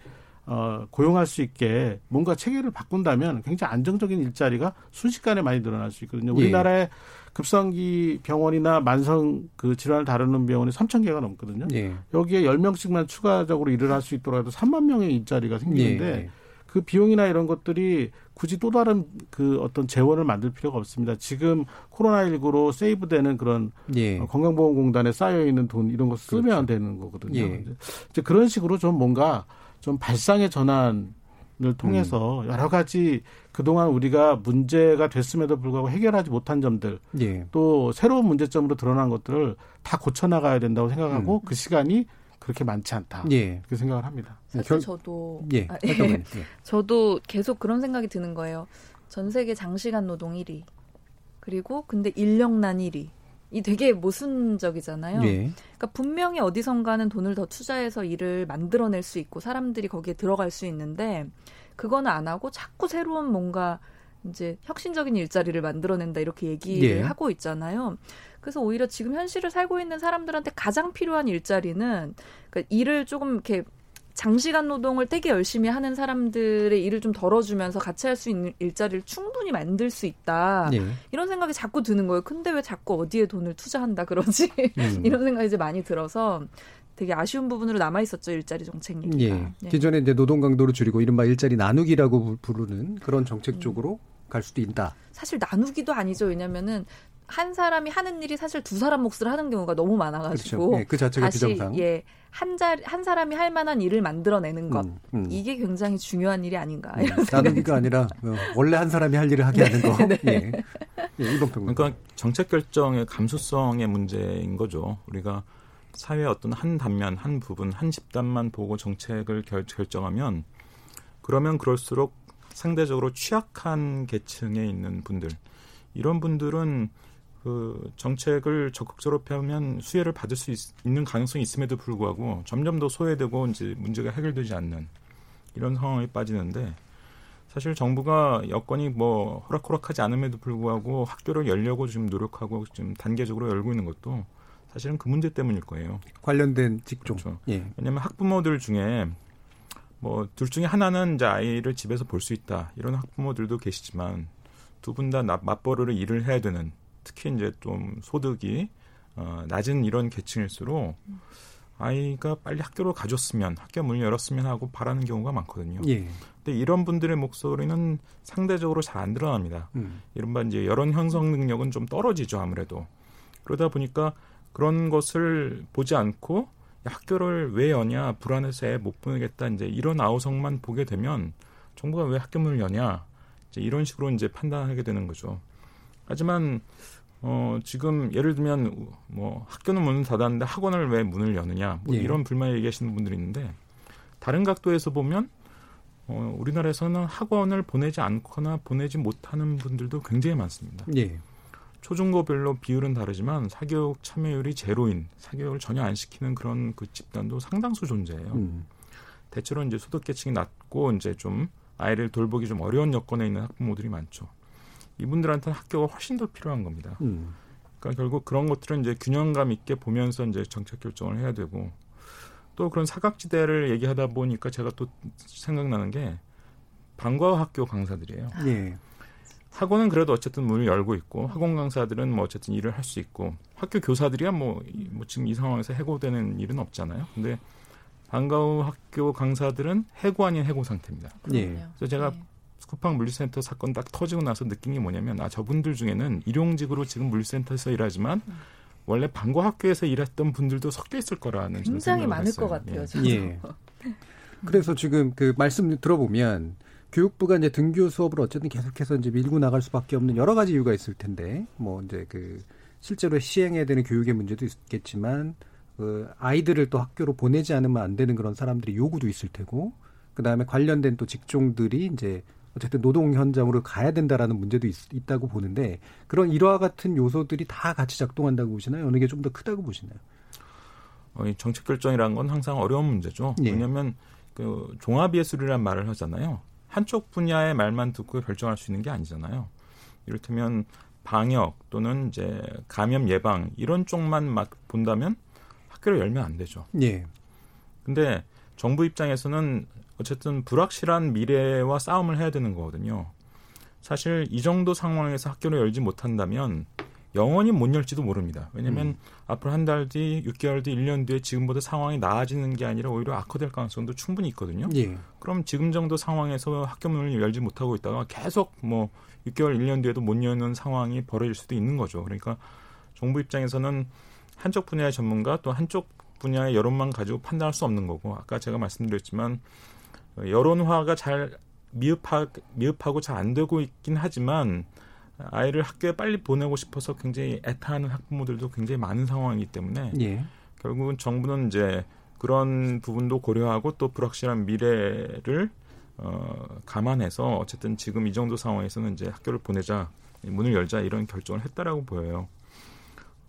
어, 고용할 수 있게 뭔가 체계를 바꾼다면 굉장히 안정적인 일자리가 순식간에 많이 늘어날 수 있거든요. 예. 우리나라의 급성기 병원이나 만성 그 질환을 다루는 병원이 3천 개가 넘거든요. 예. 여기에 10명씩만 추가적으로 일을 할 수 있도록 해도 3만 명의 일자리가 생기는데 예. 그 비용이나 이런 것들이 굳이 또 다른 그 어떤 재원을 만들 필요가 없습니다. 지금 코로나19로 세이브되는 그런 예. 건강보험공단에 쌓여 있는 돈 이런 거 쓰면 그렇죠. 되는 거거든요. 예. 이제 그런 식으로 좀 뭔가 좀 발상의 전환 을 통해서 음. 여러 가지 그동안 우리가 문제가 됐음에도 불구하고 해결하지 못한 점들 예. 또 새로운 문제점으로 드러난 것들을 다 고쳐나가야 된다고 생각하고 음. 그 시간이 그렇게 많지 않다. 예. 그렇게 생각을 합니다. 사실 결... 저도 예. 아, 예. [laughs] 저도 계속 그런 생각이 드는 거예요. 전 세계 장시간 노동 1위. 그리고 근데 인력난 1위. 이 되게 모순적이잖아요. 예. 그러니까 분명히 어디선가는 돈을 더 투자해서 일을 만들어낼 수 있고 사람들이 거기에 들어갈 수 있는데 그거는 안 하고 자꾸 새로운 뭔가 이제 혁신적인 일자리를 만들어낸다 이렇게 얘기를 예. 하고 있잖아요. 그래서 오히려 지금 현실을 살고 있는 사람들한테 가장 필요한 일자리는 그러니까 일을 조금 이렇게 장시간 노동을 되게 열심히 하는 사람들의 일을 좀 덜어주면서 같이 할 수 있는 일자리를 충분히 만들 수 있다. 네. 이런 생각이 자꾸 드는 거예요. 근데 왜 자꾸 어디에 돈을 투자한다 그러지? 음. [laughs] 이런 생각이 이제 많이 들어서 되게 아쉬운 부분으로 남아 있었죠 일자리 정책 얘기가. 예. 네. 기존에 이제 노동 강도를 줄이고 이른바 일자리 나누기라고 부르는 그런 정책 쪽으로 음. 갈 수도 있다. 사실 나누기도 아니죠. 왜냐면은 한 사람이 하는 일이 사실 두 사람 몫을 하는 경우가 너무 많아가지고 그렇죠. 네, 그 자체가 다시 비정상. 예, 한, 자, 한 사람이 할 만한 일을 만들어내는 것 음, 음. 이게 굉장히 중요한 일이 아닌가 음, 이런 나누기가 아니라 어, 원래 한 사람이 할 일을 하게 네, 하는 거. [laughs] 네. 예. 예, 그러니까 정책 결정의 감수성의 문제인 거죠. 우리가 사회의 어떤 한 단면, 한 부분, 한 집단만 보고 정책을 결, 결정하면 그러면 그럴수록 상대적으로 취약한 계층에 있는 분들 이런 분들은 그 정책을 적극적으로 펴면 수혜를 받을 수 있, 는 가능성이 있음에도 불구하고 점점 더 소외되고 이제 문제가 해결되지 않는 이런 상황에 빠지는데 사실 정부가 여건이 뭐 호락호락하지 않음에도 불구하고 학교를 열려고 지금 노력하고 지금 단계적으로 열고 있는 것도 사실은 그 문제 때문일 거예요. 관련된 직종. 그렇죠. 예. 왜냐하면 학부모들 중에 뭐 둘 중에 하나는 이제 아이를 집에서 볼 수 있다 이런 학부모들도 계시지만 두 분 다 맞벌이로 일을 해야 되는 특히 이제 좀 소득이 어, 낮은 이런 계층일수록 아이가 빨리 학교로 가줬으면 학교 문을 열었으면 하고 바라는 경우가 많거든요. 예. 근데 이런 분들의 목소리는 상대적으로 잘 안 드러납니다. 음. 이른바 이제 여론 형성 능력은 좀 떨어지죠 아무래도 그러다 보니까 그런 것을 보지 않고 학교를 왜 여냐 불안해서 애 못 보내겠다 이제 이런 아우성만 보게 되면 정부가 왜 학교 문을 여냐 이제 이런 식으로 이제 판단하게 되는 거죠. 하지만 어, 지금 예를 들면 뭐 학교는 문을 닫았는데 학원을 왜 문을 여느냐 뭐 예. 이런 불만 얘기하시는 분들이 있는데 다른 각도에서 보면 어, 우리나라에서는 학원을 보내지 않거나 보내지 못하는 분들도 굉장히 많습니다. 예. 초중고별로 비율은 다르지만 사교육 참여율이 제로인 사교육을 전혀 안 시키는 그런 그 집단도 상당수 존재해요. 음. 대체로 이제 소득 계층이 낮고 이제 좀 아이를 돌보기 좀 어려운 여건에 있는 학부모들이 많죠. 이분들한테는 학교가 훨씬 더 필요한 겁니다. 음. 그러니까 결국 그런 것들은 이제 균형감 있게 보면서 이제 정책 결정을 해야 되고 또 그런 사각지대를 얘기하다 보니까 제가 또 생각나는 게 방과후 학교 강사들이에요. 예. 학원은 그래도 어쨌든 문을 열고 있고 학원 강사들은 뭐 어쨌든 일을 할 수 있고 학교 교사들이야 뭐, 뭐 지금 이 상황에서 해고되는 일은 없잖아요. 근데 방과 후 학교 강사들은 해고 아닌 해고 상태입니다. 예. 그래서 제가 네. 쿠팡 물류센터 사건 딱 터지고 나서 느낀 게 뭐냐면 아 저분들 중에는 일용직으로 지금 물류센터에서 일하지만 음. 원래 방과 학교에서 일했던 분들도 섞여 있을 거라는 굉장히 많을 했어요. 것 같아요. 예. 예. 그래서 지금 그 말씀 들어보면 교육부가 이제 등교 수업을 어쨌든 계속해서 이제 밀고 나갈 수밖에 없는 여러 가지 이유가 있을 텐데 뭐 이제 그 실제로 시행해야 되는 교육의 문제도 있겠지만 그 아이들을 또 학교로 보내지 않으면 안 되는 그런 사람들의 요구도 있을 테고 그다음에 관련된 또 직종들이 이제 어쨌든 노동 현장으로 가야 된다라는 문제도 있, 다고 보는데 그런 일화 같은 요소들이 다 같이 작동한다고 보시나요? 어느 게 좀 더 크다고 보시나요? 어, 이 정책 결정이라는 건 항상 어려운 문제죠. 예. 왜냐하면 그 종합 예술이란 말을 하잖아요. 한쪽 분야의 말만 듣고 결정할 수 있는 게 아니잖아요. 이를테면 방역 또는 이제 감염 예방 이런 쪽만 막 본다면 학교를 열면 안 되죠. 예. 근데 정부 입장에서는 어쨌든 불확실한 미래와 싸움을 해야 되는 거거든요. 사실 이 정도 상황에서 학교를 열지 못한다면 영원히 못 열지도 모릅니다. 왜냐하면 음. 앞으로 한 달 뒤, 6개월 뒤, 1년 뒤에 지금보다 상황이 나아지는 게 아니라 오히려 악화될 가능성도 충분히 있거든요. 예. 그럼 지금 정도 상황에서 학교 문을 열지 못하고 있다가 계속 뭐 6개월, 1년 뒤에도 못 여는 상황이 벌어질 수도 있는 거죠. 그러니까 정부 입장에서는 한쪽 분야의 전문가 또 한쪽 분야의 여론만 가지고 판단할 수 없는 거고 아까 제가 말씀드렸지만 여론화가 잘 미흡하, 미흡하고 잘 안 되고 있긴 하지만 아이를 학교에 빨리 보내고 싶어서 굉장히 애타하는 학부모들도 굉장히 많은 상황이기 때문에 예. 결국은 정부는 이제 그런 부분도 고려하고 또 불확실한 미래를 어, 감안해서 어쨌든 지금 이 정도 상황에서는 이제 학교를 보내자 문을 열자 이런 결정을 했다라고 보여요.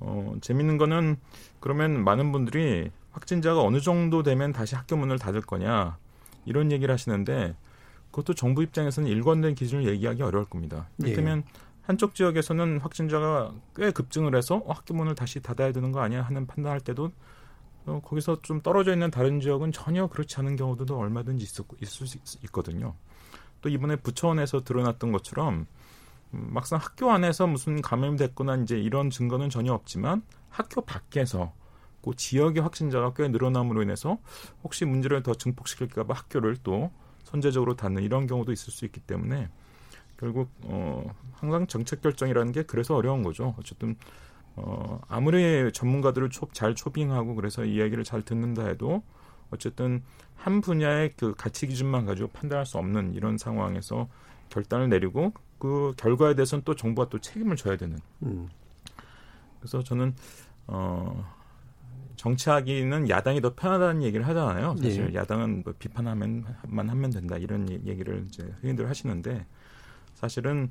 어, 재밌는 거는 그러면 많은 분들이 확진자가 어느 정도 되면 다시 학교 문을 닫을 거냐 이런 얘기를 하시는데 그것도 정부 입장에서는 일관된 기준을 얘기하기 어려울 겁니다. 이를테면 예. 한쪽 지역에서는 확진자가 꽤 급증을 해서 어, 학교 문을 다시 닫아야 되는 거 아니야 하는 판단할 때도 어, 거기서 좀 떨어져 있는 다른 지역은 전혀 그렇지 않은 경우도 얼마든지 있을, 있을 수 있, 있거든요. 또 이번에 부처원에서 드러났던 것처럼 음, 막상 학교 안에서 무슨 감염이 됐거나 이제 이런 증거는 전혀 없지만 학교 밖에서 그 지역의 확진자가 꽤 늘어남으로 인해서 혹시 문제를 더 증폭시킬까 봐 학교를 또 선제적으로 닫는 이런 경우도 있을 수 있기 때문에 결국 어 항상 정책 결정이라는 게 그래서 어려운 거죠. 어쨌든 어 아무리 전문가들을 초, 잘 초빙하고 그래서 이야기를 잘 듣는다 해도 어쨌든 한 분야의 그 가치 기준만 가지고 판단할 수 없는 이런 상황에서 결단을 내리고 그 결과에 대해서는 또 정부가 또 책임을 져야 되는. 음. 그래서 저는 어 정치하기는 야당이 더 편하다는 얘기를 하잖아요. 사실 예. 야당은 뭐 비판하면만 하면 된다 이런 얘기를 이제 흔히들 하시는데 사실은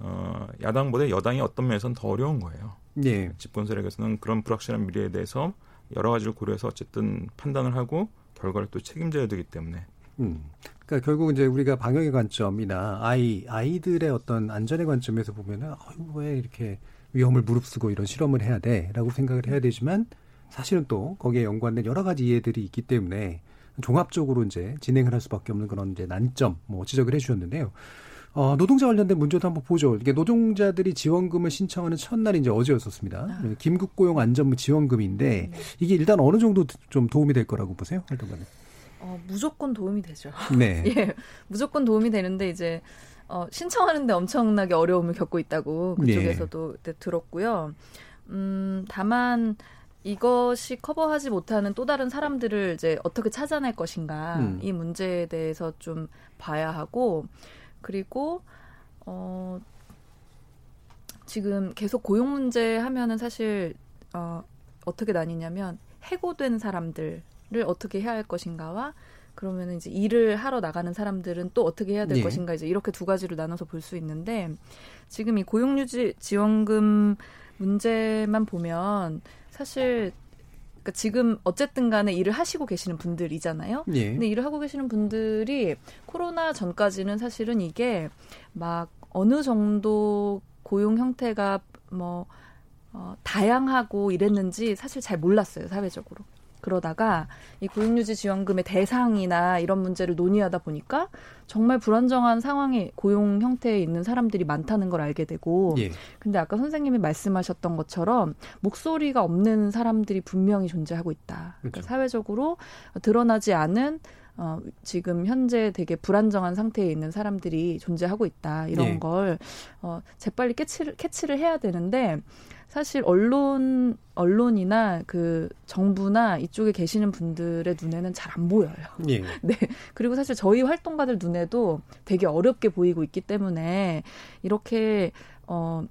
어, 야당보다 여당이 어떤 면에서는 더 어려운 거예요. 예. 집권 세력에서는 그런 불확실한 미래에 대해서 여러 가지를 고려해서 어쨌든 판단을 하고 결과를 또 책임져야 되기 때문에. 음. 그러니까 결국 이제 우리가 방역의 관점이나 아이 아이들의 어떤 안전의 관점에서 보면은 아유, 왜 이렇게 위험을 무릅쓰고 이런 실험을 해야 돼라고 생각을 해야 되지만 사실은 또 거기에 연관된 여러 가지 이해들이 있기 때문에 종합적으로 이제 진행을 할 수밖에 없는 그런 이제 난점 뭐 지적을 해주셨는데요. 어, 노동자 관련된 문제도 한번 보죠. 이게 노동자들이 지원금을 신청하는 첫날이 이제 어제였었습니다. 아. 긴급 고용 안전부 지원금인데 네. 이게 일단 어느 정도 좀 도움이 될 거라고 보세요, 활동가는? 어, 무조건 도움이 되죠. 네. [laughs] 예, 무조건 도움이 되는데 이제 어, 신청하는데 엄청나게 어려움을 겪고 있다고 그쪽에서도 네. 들었고요. 음, 다만 이것이 커버하지 못하는 또 다른 사람들을 이제 어떻게 찾아낼 것인가 음. 이 문제에 대해서 좀 봐야 하고 그리고 어 지금 계속 고용 문제 하면은 사실 어 어떻게 나뉘냐면 해고된 사람들을 어떻게 해야 할 것인가와 그러면은 이제 일을 하러 나가는 사람들은 또 어떻게 해야 될 네. 것인가 이제 이렇게 두 가지로 나눠서 볼 수 있는데 지금 이 고용유지 지원금 문제만 보면 사실 그러니까 지금 어쨌든 간에 일을 하시고 계시는 분들이잖아요. 예. 근데 일을 하고 계시는 분들이 코로나 전까지는 사실은 이게 막 어느 정도 고용 형태가 뭐 어, 다양하고 이랬는지 사실 잘 몰랐어요 사회적으로. 그러다가 이 고용유지 지원금의 대상이나 이런 문제를 논의하다 보니까 정말 불안정한 상황에 고용 형태에 있는 사람들이 많다는 걸 알게 되고 예. 근데 아까 선생님이 말씀하셨던 것처럼 목소리가 없는 사람들이 분명히 존재하고 있다. 그러니까 사회적으로 드러나지 않은 어, 지금 현재 되게 불안정한 상태에 있는 사람들이 존재하고 있다. 이런 예. 걸, 어, 재빨리 캐치를, 캐치를 해야 되는데, 사실 언론 언론이나 그 정부나 이쪽에 계시는 분들의 눈에는 잘 안 보여요. 예. [laughs] 네. 그리고 사실 저희 활동가들 눈에도 되게 어렵게 보이고 있기 때문에 이렇게 어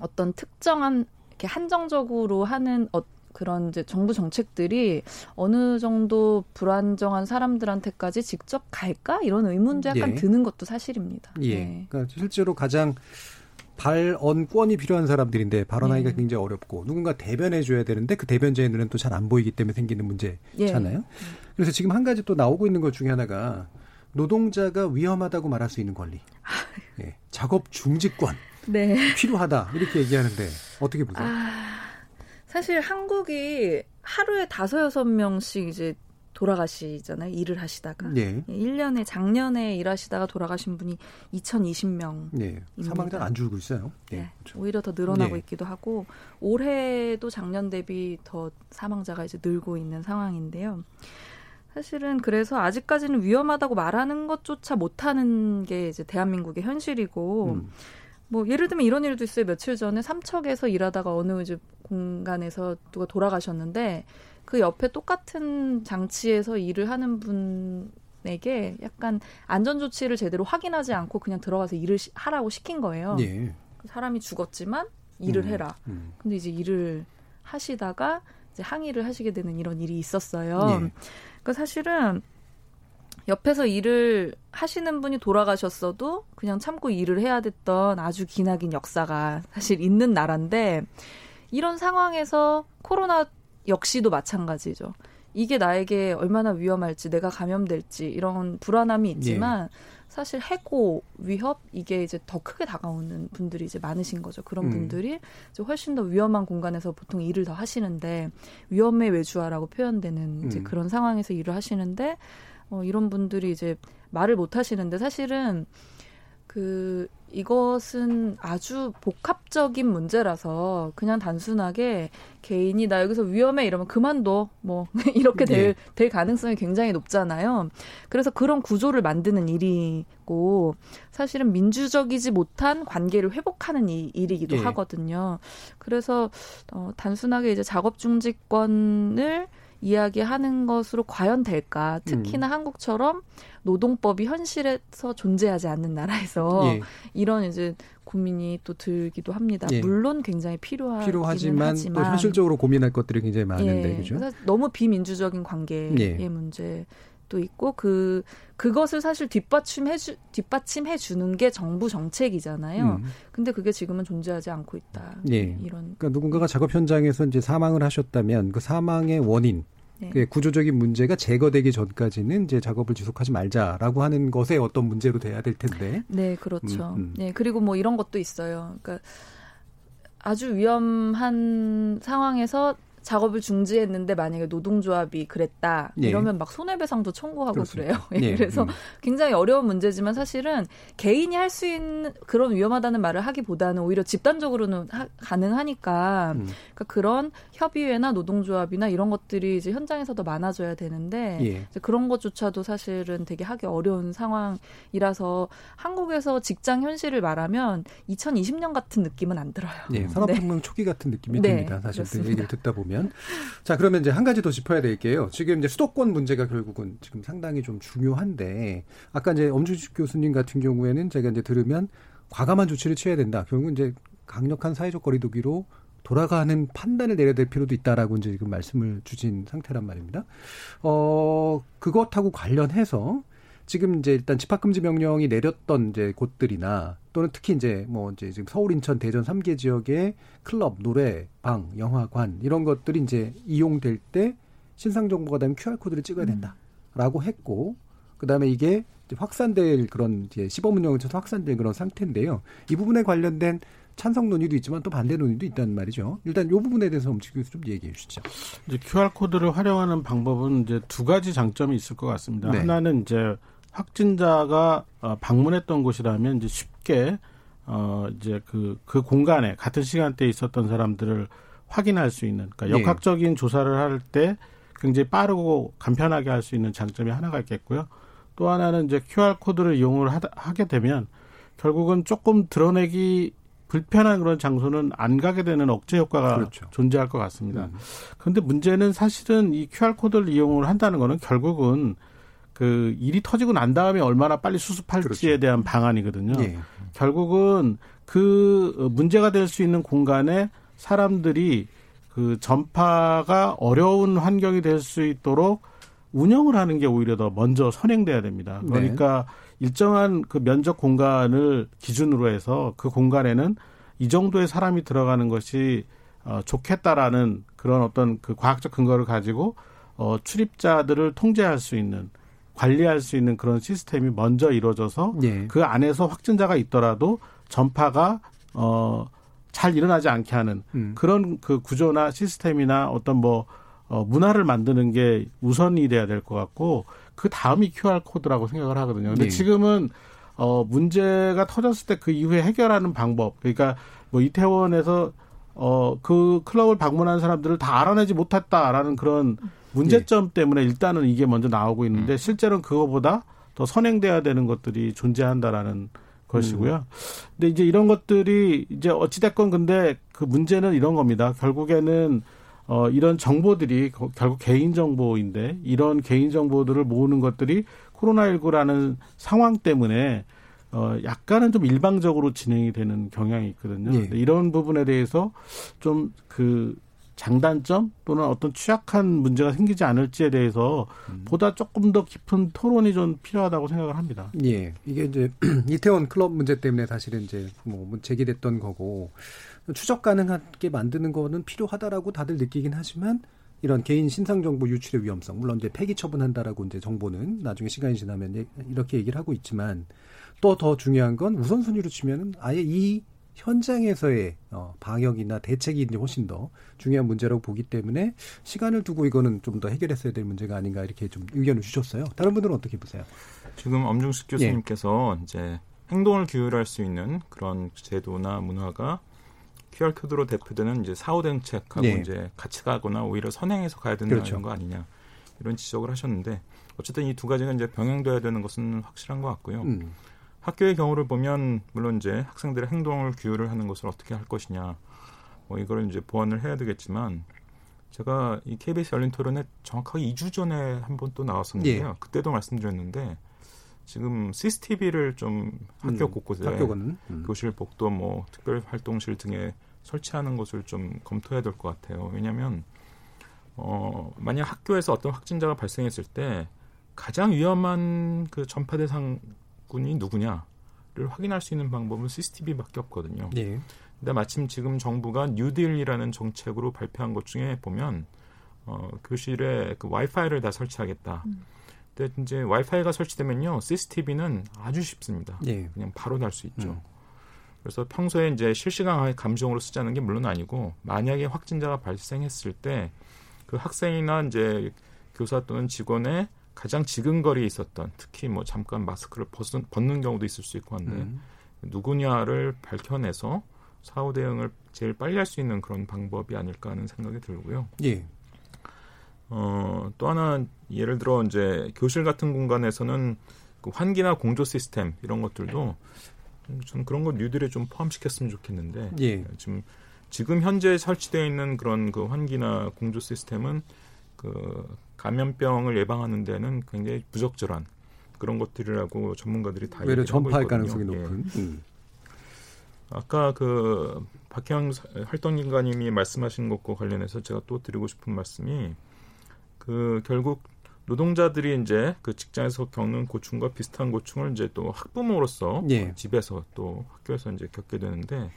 어떤 특정한 이렇게 한정적으로 하는 어, 그런 이제 정부 정책들이 어느 정도 불안정한 사람들한테까지 직접 갈까 이런 의문도 약간 예. 드는 것도 사실입니다. 예. 네. 그러니까 실제로 가장 발언권이 필요한 사람들인데 발언하기가 네. 굉장히 어렵고 누군가 대변해 줘야 되는데 그 대변자의 눈은 또잘 안 보이기 때문에 생기는 문제잖아요. 예. 그래서 지금 한 가지 또 나오고 있는 것 중에 하나가 노동자가 위험하다고 말할 수 있는 권리. 예. 작업 중지권. 네. 필요하다. 이렇게 얘기하는데 어떻게 보세요? 아, 사실 한국이 하루에 다섯 여섯 명씩 이제 돌아가시잖아요. 일을 하시다가. 네. 1년에 작년에 일하시다가 돌아가신 분이 2020명. 네. 사망자는 안 줄고 있어요. 네. 네. 그렇죠. 오히려 더 늘어나고 네. 있기도 하고 올해도 작년 대비 더 사망자가 이제 늘고 있는 상황인데요. 사실은 그래서 아직까지는 위험하다고 말하는 것조차 못하는 게 이제 대한민국의 현실이고 음. 뭐 예를 들면 이런 일도 있어요. 며칠 전에 삼척에서 일하다가 어느 이제 공간에서 누가 돌아가셨는데 그 옆에 똑같은 장치에서 일을 하는 분에게 약간 안전 조치를 제대로 확인하지 않고 그냥 들어가서 일을 시, 하라고 시킨 거예요. 예. 사람이 죽었지만 일을 음, 해라. 음. 근데 이제 일을 하시다가 이제 항의를 하시게 되는 이런 일이 있었어요. 예. 그러니까 사실은 옆에서 일을 하시는 분이 돌아가셨어도 그냥 참고 일을 해야 됐던 아주 기나긴 역사가 사실 있는 나라인데 이런 상황에서 코로나 역시도 마찬가지죠. 이게 나에게 얼마나 위험할지, 내가 감염될지 이런 불안함이 있지만 예. 사실 해고 위협 이게 이제 더 크게 다가오는 분들이 이제 많으신 거죠. 그런 음. 분들이 이제 훨씬 더 위험한 공간에서 보통 일을 더 하시는데 위험의 외주화라고 표현되는 이제 음. 그런 상황에서 일을 하시는데 어, 이런 분들이 이제 말을 못 하시는데 사실은 그 이것은 아주 복합적인 문제라서 그냥 단순하게 개인이 나 여기서 위험해 이러면 그만둬 뭐 [laughs] 이렇게 될, 네. 될 가능성이 굉장히 높잖아요. 그래서 그런 구조를 만드는 일이고 사실은 민주적이지 못한 관계를 회복하는 일, 일이기도 네. 하거든요. 그래서 어, 단순하게 이제 작업 중지권을 이야기하는 것으로 과연 될까? 특히나 음. 한국처럼 노동법이 현실에서 존재하지 않는 나라에서 예. 이런 이제 고민이 또 들기도 합니다. 예. 물론 굉장히 필요하 필요하지만 하지만. 또 현실적으로 고민할 것들이 굉장히 많은데 예. 그죠? 너무 비민주적인 관계의 예. 문제. 도 있고 그 그것을 사실 뒷받침해 주 뒷받침해 주는 게 정부 정책이잖아요. 음. 근데 그게 지금은 존재하지 않고 있다. 예. 이런 그러니까 누군가가 작업 현장에서 이제 사망을 하셨다면 그 사망의 원인 네. 그 구조적인 문제가 제거되기 전까지는 이제 작업을 지속하지 말자라고 하는 것에 어떤 문제로 돼야 될 텐데. 네, 그렇죠. 음, 음. 네, 그리고 뭐 이런 것도 있어요. 그러니까 아주 위험한 상황에서 작업을 중지했는데 만약에 노동조합이 그랬다 예. 이러면 막 손해배상도 청구하고 그렇습니다. 그래요. 예. [laughs] 그래서 음. 굉장히 어려운 문제지만 사실은 개인이 할 수 있는 그런 위험하다는 말을 하기보다는 오히려 집단적으로는 하, 가능하니까 음. 그러니까 그런 협의회나 노동조합이나 이런 것들이 이제 현장에서 더 많아져야 되는데 예. 그런 것조차도 사실은 되게 하기 어려운 상황이라서 한국에서 직장 현실을 말하면 2020년 같은 느낌은 안 들어요. 예, 산업혁명 네. 초기 같은 느낌이 네, 듭니다. 사실 그 얘기를 듣다 보면. 보면. 자, 그러면 이제 한 가지 더 짚어야 될 게요. 지금 이제 수도권 문제가 결국은 지금 상당히 좀 중요한데, 아까 이제 엄주식 교수님 같은 경우에는 제가 이제 들으면 과감한 조치를 취해야 된다. 결국은 이제 강력한 사회적 거리두기로 돌아가는 판단을 내려야 될 필요도 있다라고 이제 지금 말씀을 주신 상태란 말입니다. 어, 그것하고 관련해서 지금 이제 일단 집합금지 명령이 내렸던 이제 곳들이나 또는 특히 이제 뭐 이제 지금 서울, 인천, 대전 3개 지역의 클럽, 노래, 방, 영화관 이런 것들이 이제 이용될 때 신상 정보가 되면 QR 코드를 찍어야 된다라고 음. 했고 그다음에 이게 확산될 그런 이제 시범 운영을 쳐서 확산될 그런 상태인데요. 이 부분에 관련된 찬성 논의도 있지만 또 반대 논의도 있다는 말이죠. 일단 이 부분에 대해서 엄지 교수 좀 얘기해 주시죠. 이제 QR 코드를 활용하는 방법은 이제 두 가지 장점이 있을 것 같습니다. 네. 하나는 이제 확진자가 어, 방문했던 곳이라면 이제 쉽게 어 이제 그그 그 공간에 같은 시간대에 있었던 사람들을 확인할 수 있는 그러니까 네. 역학적인 네. 조사를 할 때 굉장히 빠르고 간편하게 할 수 있는 장점이 하나가 있겠고요. 또 하나는 이제 QR 코드를 이용을 하게 되면 결국은 조금 드러내기 불편한 그런 장소는 안 가게 되는 억제 효과가 그렇죠. 존재할 것 같습니다. 음. 그런데 문제는 사실은 이 QR 코드를 이용을 한다는 거는 결국은 그 일이 터지고 난 다음에 얼마나 빨리 수습할지에 그렇죠. 대한 방안이거든요. 예. 결국은 그 문제가 될 수 있는 공간에 사람들이 그 전파가 어려운 환경이 될 수 있도록 운영을 하는 게 오히려 더 먼저 선행돼야 됩니다. 네. 그러니까 네. 일정한 그 면적 공간을 기준으로 해서 그 공간에는 이 정도의 사람이 들어가는 것이 어, 좋겠다라는 그런 어떤 그 과학적 근거를 가지고 어, 출입자들을 통제할 수 있는 관리할 수 있는 그런 시스템이 먼저 이루어져서 네. 그 안에서 확진자가 있더라도 전파가 어, 잘 일어나지 않게 하는 음. 그런 그 구조나 시스템이나 어떤 뭐 어, 문화를 만드는 게 우선이 돼야 될 것 같고 그 다음이 QR 코드라고 생각을 하거든요. 근데 네. 지금은 어 문제가 터졌을 때 그 이후에 해결하는 방법 그러니까 뭐 이태원에서 어 그 클럽을 방문한 사람들을 다 알아내지 못했다라는 그런 문제점 네. 때문에 일단은 이게 먼저 나오고 있는데 음. 실제로는 그거보다 더 선행돼야 되는 것들이 존재한다라는 것이고요. 음. 근데 이제 이런 것들이 이제 어찌됐건 근데 그 문제는 이런 겁니다. 결국에는 어, 이런 정보들이 결국 개인정보인데 이런 개인정보들을 모으는 것들이 코로나19라는 상황 때문에 어, 약간은 좀 일방적으로 진행이 되는 경향이 있거든요. 예. 이런 부분에 대해서 좀 그 장단점 또는 어떤 취약한 문제가 생기지 않을지에 대해서 음. 보다 조금 더 깊은 토론이 좀 필요하다고 생각을 합니다. 예. 이게 이제 [clears throat] 이태원 클럽 문제 때문에 사실은 이제 뭐 제기됐던 거고 추적 가능하게 만드는 거는 필요하다라고 다들 느끼긴 하지만 이런 개인 신상 정보 유출의 위험성 물론 이제 폐기 처분한다라고 이제 정보는 나중에 시간이 지나면 이렇게 얘기를 하고 있지만 또 더 중요한 건 우선순위로 치면은 아예 이 현장에서의 어, 방역이나 대책이 이제 훨씬 더 중요한 문제라고 보기 때문에 시간을 두고 이거는 좀 더 해결했어야 될 문제가 아닌가 이렇게 좀 의견을 주셨어요. 다른 분들은 어떻게 보세요? 지금 엄중식 교수님께서 예. 이제 행동을 규율할 수 있는 그런 제도나 문화가 QR 코드로 대표되는 이제 사후 정책하고 네. 이제 같이 가거나 오히려 선행해서 가야 된다는 그렇죠. 거 아니냐 이런 지적을 하셨는데 어쨌든 이 두 가지가 이제 병행돼야 되는 것은 확실한 것 같고요. 음. 학교의 경우를 보면 물론 이제 학생들의 행동을 규율을 하는 것을 어떻게 할 것이냐 뭐 이걸 이제 보완을 해야 되겠지만 제가 이 KBS 열린 토론에 정확하게 2주 전에 한 번 또 나왔었는데요. 예. 그때도 말씀드렸는데 지금 CCTV를 좀 학교 음, 곳곳에 학교는, 음. 교실 복도 뭐 특별 활동실 등에 설치하는 것을 좀 검토해야 될 것 같아요. 왜냐하면 어 만약 학교에서 어떤 확진자가 발생했을 때 가장 위험한 그 전파 대상군이 누구냐를 확인할 수 있는 방법은 CCTV밖에 없거든요. 네. 근데 마침 지금 정부가 뉴딜이라는 정책으로 발표한 것 중에 보면 어 교실에 그 와이파이를 다 설치하겠다. 음. 근데 이제 와이파이가 설치되면요, CCTV는 아주 쉽습니다. 예. 그냥 바로 날 수 있죠. 음. 그래서 평소에 이제 실시간 감정으로 쓰자는 게 물론 아니고 만약에 확진자가 발생했을 때 그 학생이나 이제 교사 또는 직원의 가장 지근거리에 있었던 특히 뭐 잠깐 마스크를 벗은, 벗는 경우도 있을 수 있고 한데 음. 누구냐를 밝혀내서 사후 대응을 제일 빨리 할 수 있는 그런 방법이 아닐까 하는 생각이 들고요. 예. 어, 또 하나 예를 들어 이제 교실 같은 공간에서는 그 환기나 공조 시스템 이런 것들도 저는 그런 걸 뉴딜에 좀 포함시켰으면 좋겠는데 예. 지금 지금 현재 설치되어 있는 그런 그 환기나 공조 시스템은 그 감염병을 예방하는 데는 굉장히 부적절한 그런 것들이라고 전문가들이 다 얘기하고 전파할 가능성이 높은. 예. 음. 아까 그 박형 활동인가님이 말씀하신 것과 관련해서 제가 또 드리고 싶은 말씀이 그 결국 노동자들이 이제 그 직장에서 겪는 고충과 비슷한 고충을 이제 또 학부모로서 예. 집에서 또 학교에서 이제 겪게 되는데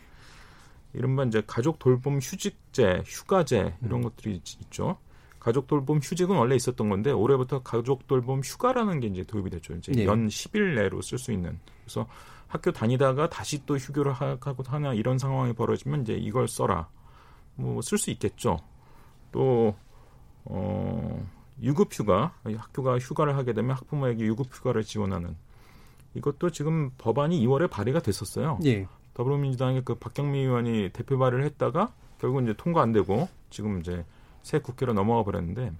이른바 이제 가족 돌봄 휴직제, 휴가제 이런 음. 것들이 있죠. 가족 돌봄 휴직은 원래 있었던 건데 올해부터 가족 돌봄 휴가라는 게 이제 도입이 됐죠. 이제 예. 연 10일 내로 쓸 수 있는. 그래서 학교 다니다가 다시 또 휴교를 하고 하나 이런 상황이 벌어지면 이제 이걸 써라. 뭐 쓸 수 있겠죠. 또 어, 유급휴가, 학교가 휴가를 하게 되면 학부모에게 유급휴가를 지원하는 이것도 지금 법안이 2월에 발의가 됐었어요. 예. 더불어민주당의 그 박경미 의원이 대표 발의를 했다가 결국 이제 통과 안 되고 지금 이제 새 국회로 넘어가 버렸는데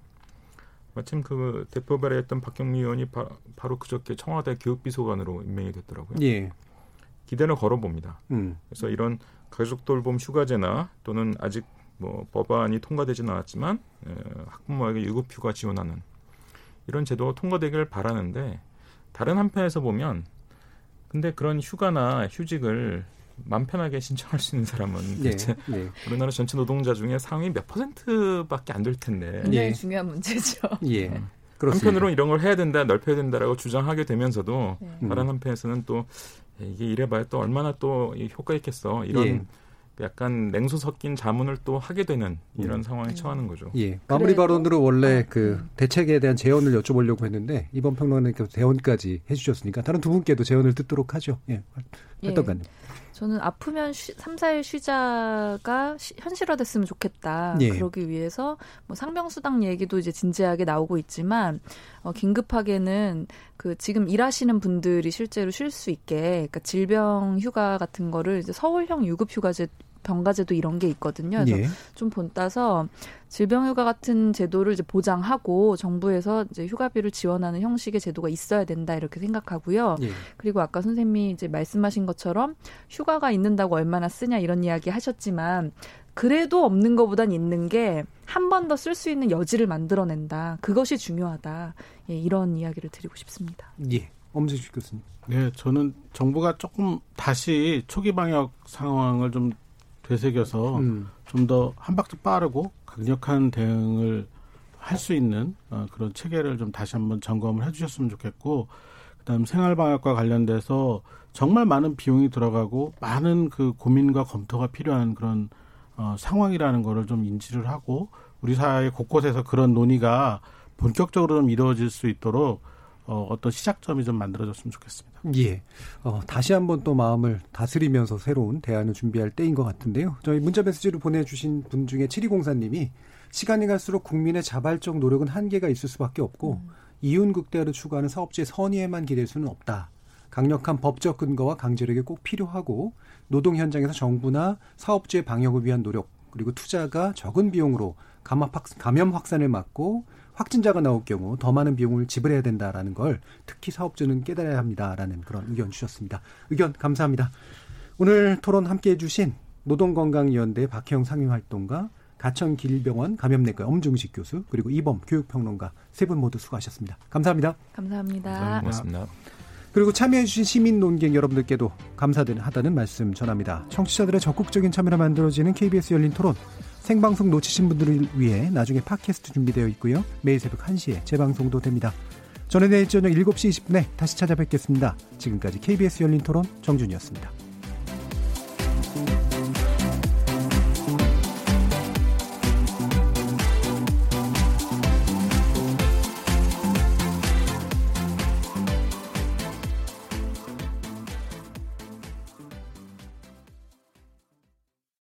마침 그 대표 발의했던 박경미 의원이 바, 로 그저께 청와대 교육비서관으로 임명이 됐더라고요. 예. 기대를 걸어봅니다. 음. 그래서 이런 가족 돌봄 휴가제나 또는 아직 뭐 법안이 통과되지는 않았지만 에, 학부모에게 유급휴가 지원하는 이런 제도가 통과되기를 바라는데 다른 한편에서 보면 근데 그런 휴가나 휴직을 맘 편하게 신청할 수 있는 사람은 네, 대체 네. 우리나라 전체 노동자 중에 상위 몇 퍼센트밖에 안 될 텐데 굉장히 예. 중요한 문제죠. 예. 음. 한편으로 이런 걸 해야 된다, 넓혀야 된다라고 주장하게 되면서도 네. 다른 한편에서는 또 이게 이래봐야 또 얼마나 또 효과 있겠어 이런 예. 약간 냉소 섞인 자문을 또 하게 되는 이런 음. 상황에 처하는 거죠. 예. 마무리 발언으로 원래 아, 그 음. 대책에 대한 재원을 여쭤보려고 했는데 이번 평론가님께서 대원까지 해주셨으니까 다른 두 분께도 재원을 듣도록 하죠. 예. 활동가님. 예. 저는 아프면 쉬, 3, 4일 쉬자가 시, 현실화됐으면 좋겠다. 예. 그러기 위해서 뭐 상병수당 얘기도 이제 진지하게 나오고 있지만 어, 긴급하게는 그 지금 일하시는 분들이 실제로 쉴 수 있게 그러니까 질병 휴가 같은 거를 이제 서울형 유급 휴가제 병가제도 이런 게 있거든요. 그래서 예. 좀 본따서 질병휴가 같은 제도를 이제 보장하고 정부에서 이제 휴가비를 지원하는 형식의 제도가 있어야 된다 이렇게 생각하고요. 예. 그리고 아까 선생님이 이제 말씀하신 것처럼 휴가가 있는다고 얼마나 쓰냐 이런 이야기 하셨지만 그래도 없는 것보단 있는 게 한 번 더 쓸 수 있는 여지를 만들어낸다. 그것이 중요하다. 예, 이런 이야기를 드리고 싶습니다. 예. 엄지식 교수님. 네, 저는 정부가 조금 다시 초기 방역 상황을 좀 되새겨서 음. 좀더 한 박자 빠르고 강력한 대응을 할 수 있는 어, 그런 체계를 좀 다시 한번 점검을 해주셨으면 좋겠고 그다음 생활방역과 관련돼서 정말 많은 비용이 들어가고 많은 그 고민과 검토가 필요한 그런 어, 상황이라는 거를 좀 인지를 하고 우리 사회 곳곳에서 그런 논의가 본격적으로 좀 이루어질 수 있도록 어, 어떤 시작점이 좀 만들어졌으면 좋겠습니다. 예. 어, 다시 한번 또 마음을 다스리면서 새로운 대안을 준비할 때인 것 같은데요. 저희 문자 메시지를 보내주신 분 중에 7204님이 시간이 갈수록 국민의 자발적 노력은 한계가 있을 수밖에 없고 음. 이윤 극대화를 추구하는 사업주의 선의에만 기댈 수는 없다. 강력한 법적 근거와 강제력이 꼭 필요하고 노동 현장에서 정부나 사업주의 방역을 위한 노력 그리고 투자가 적은 비용으로 감염 확산을 막고 확진자가 나올 경우 더 많은 비용을 지불해야 된다라는 걸 특히 사업주는 깨달아야 합니다라는 그런 의견 주셨습니다. 의견 감사합니다. 오늘 토론 함께 해주신 노동건강위원회 박형 상임활동가 가천길병원 감염내과 엄중식 교수 그리고 이범 교육평론가 세 분 모두 수고하셨습니다. 감사합니다. 감사합니다. 고맙습니다. 그리고 참여해주신 시민 논객 여러분들께도 감사하다는 말씀 전합니다. 청취자들의 적극적인 참여로 만들어지는 KBS 열린 토론 생방송 놓치신 분들을 위해 나중에 팟캐스트 준비되어 있고요. 매일 새벽 1시에 재방송도 됩니다. 저는 내일 저녁 7시 20분에 다시 찾아뵙겠습니다. 지금까지 KBS 열린 토론 정준이었습니다.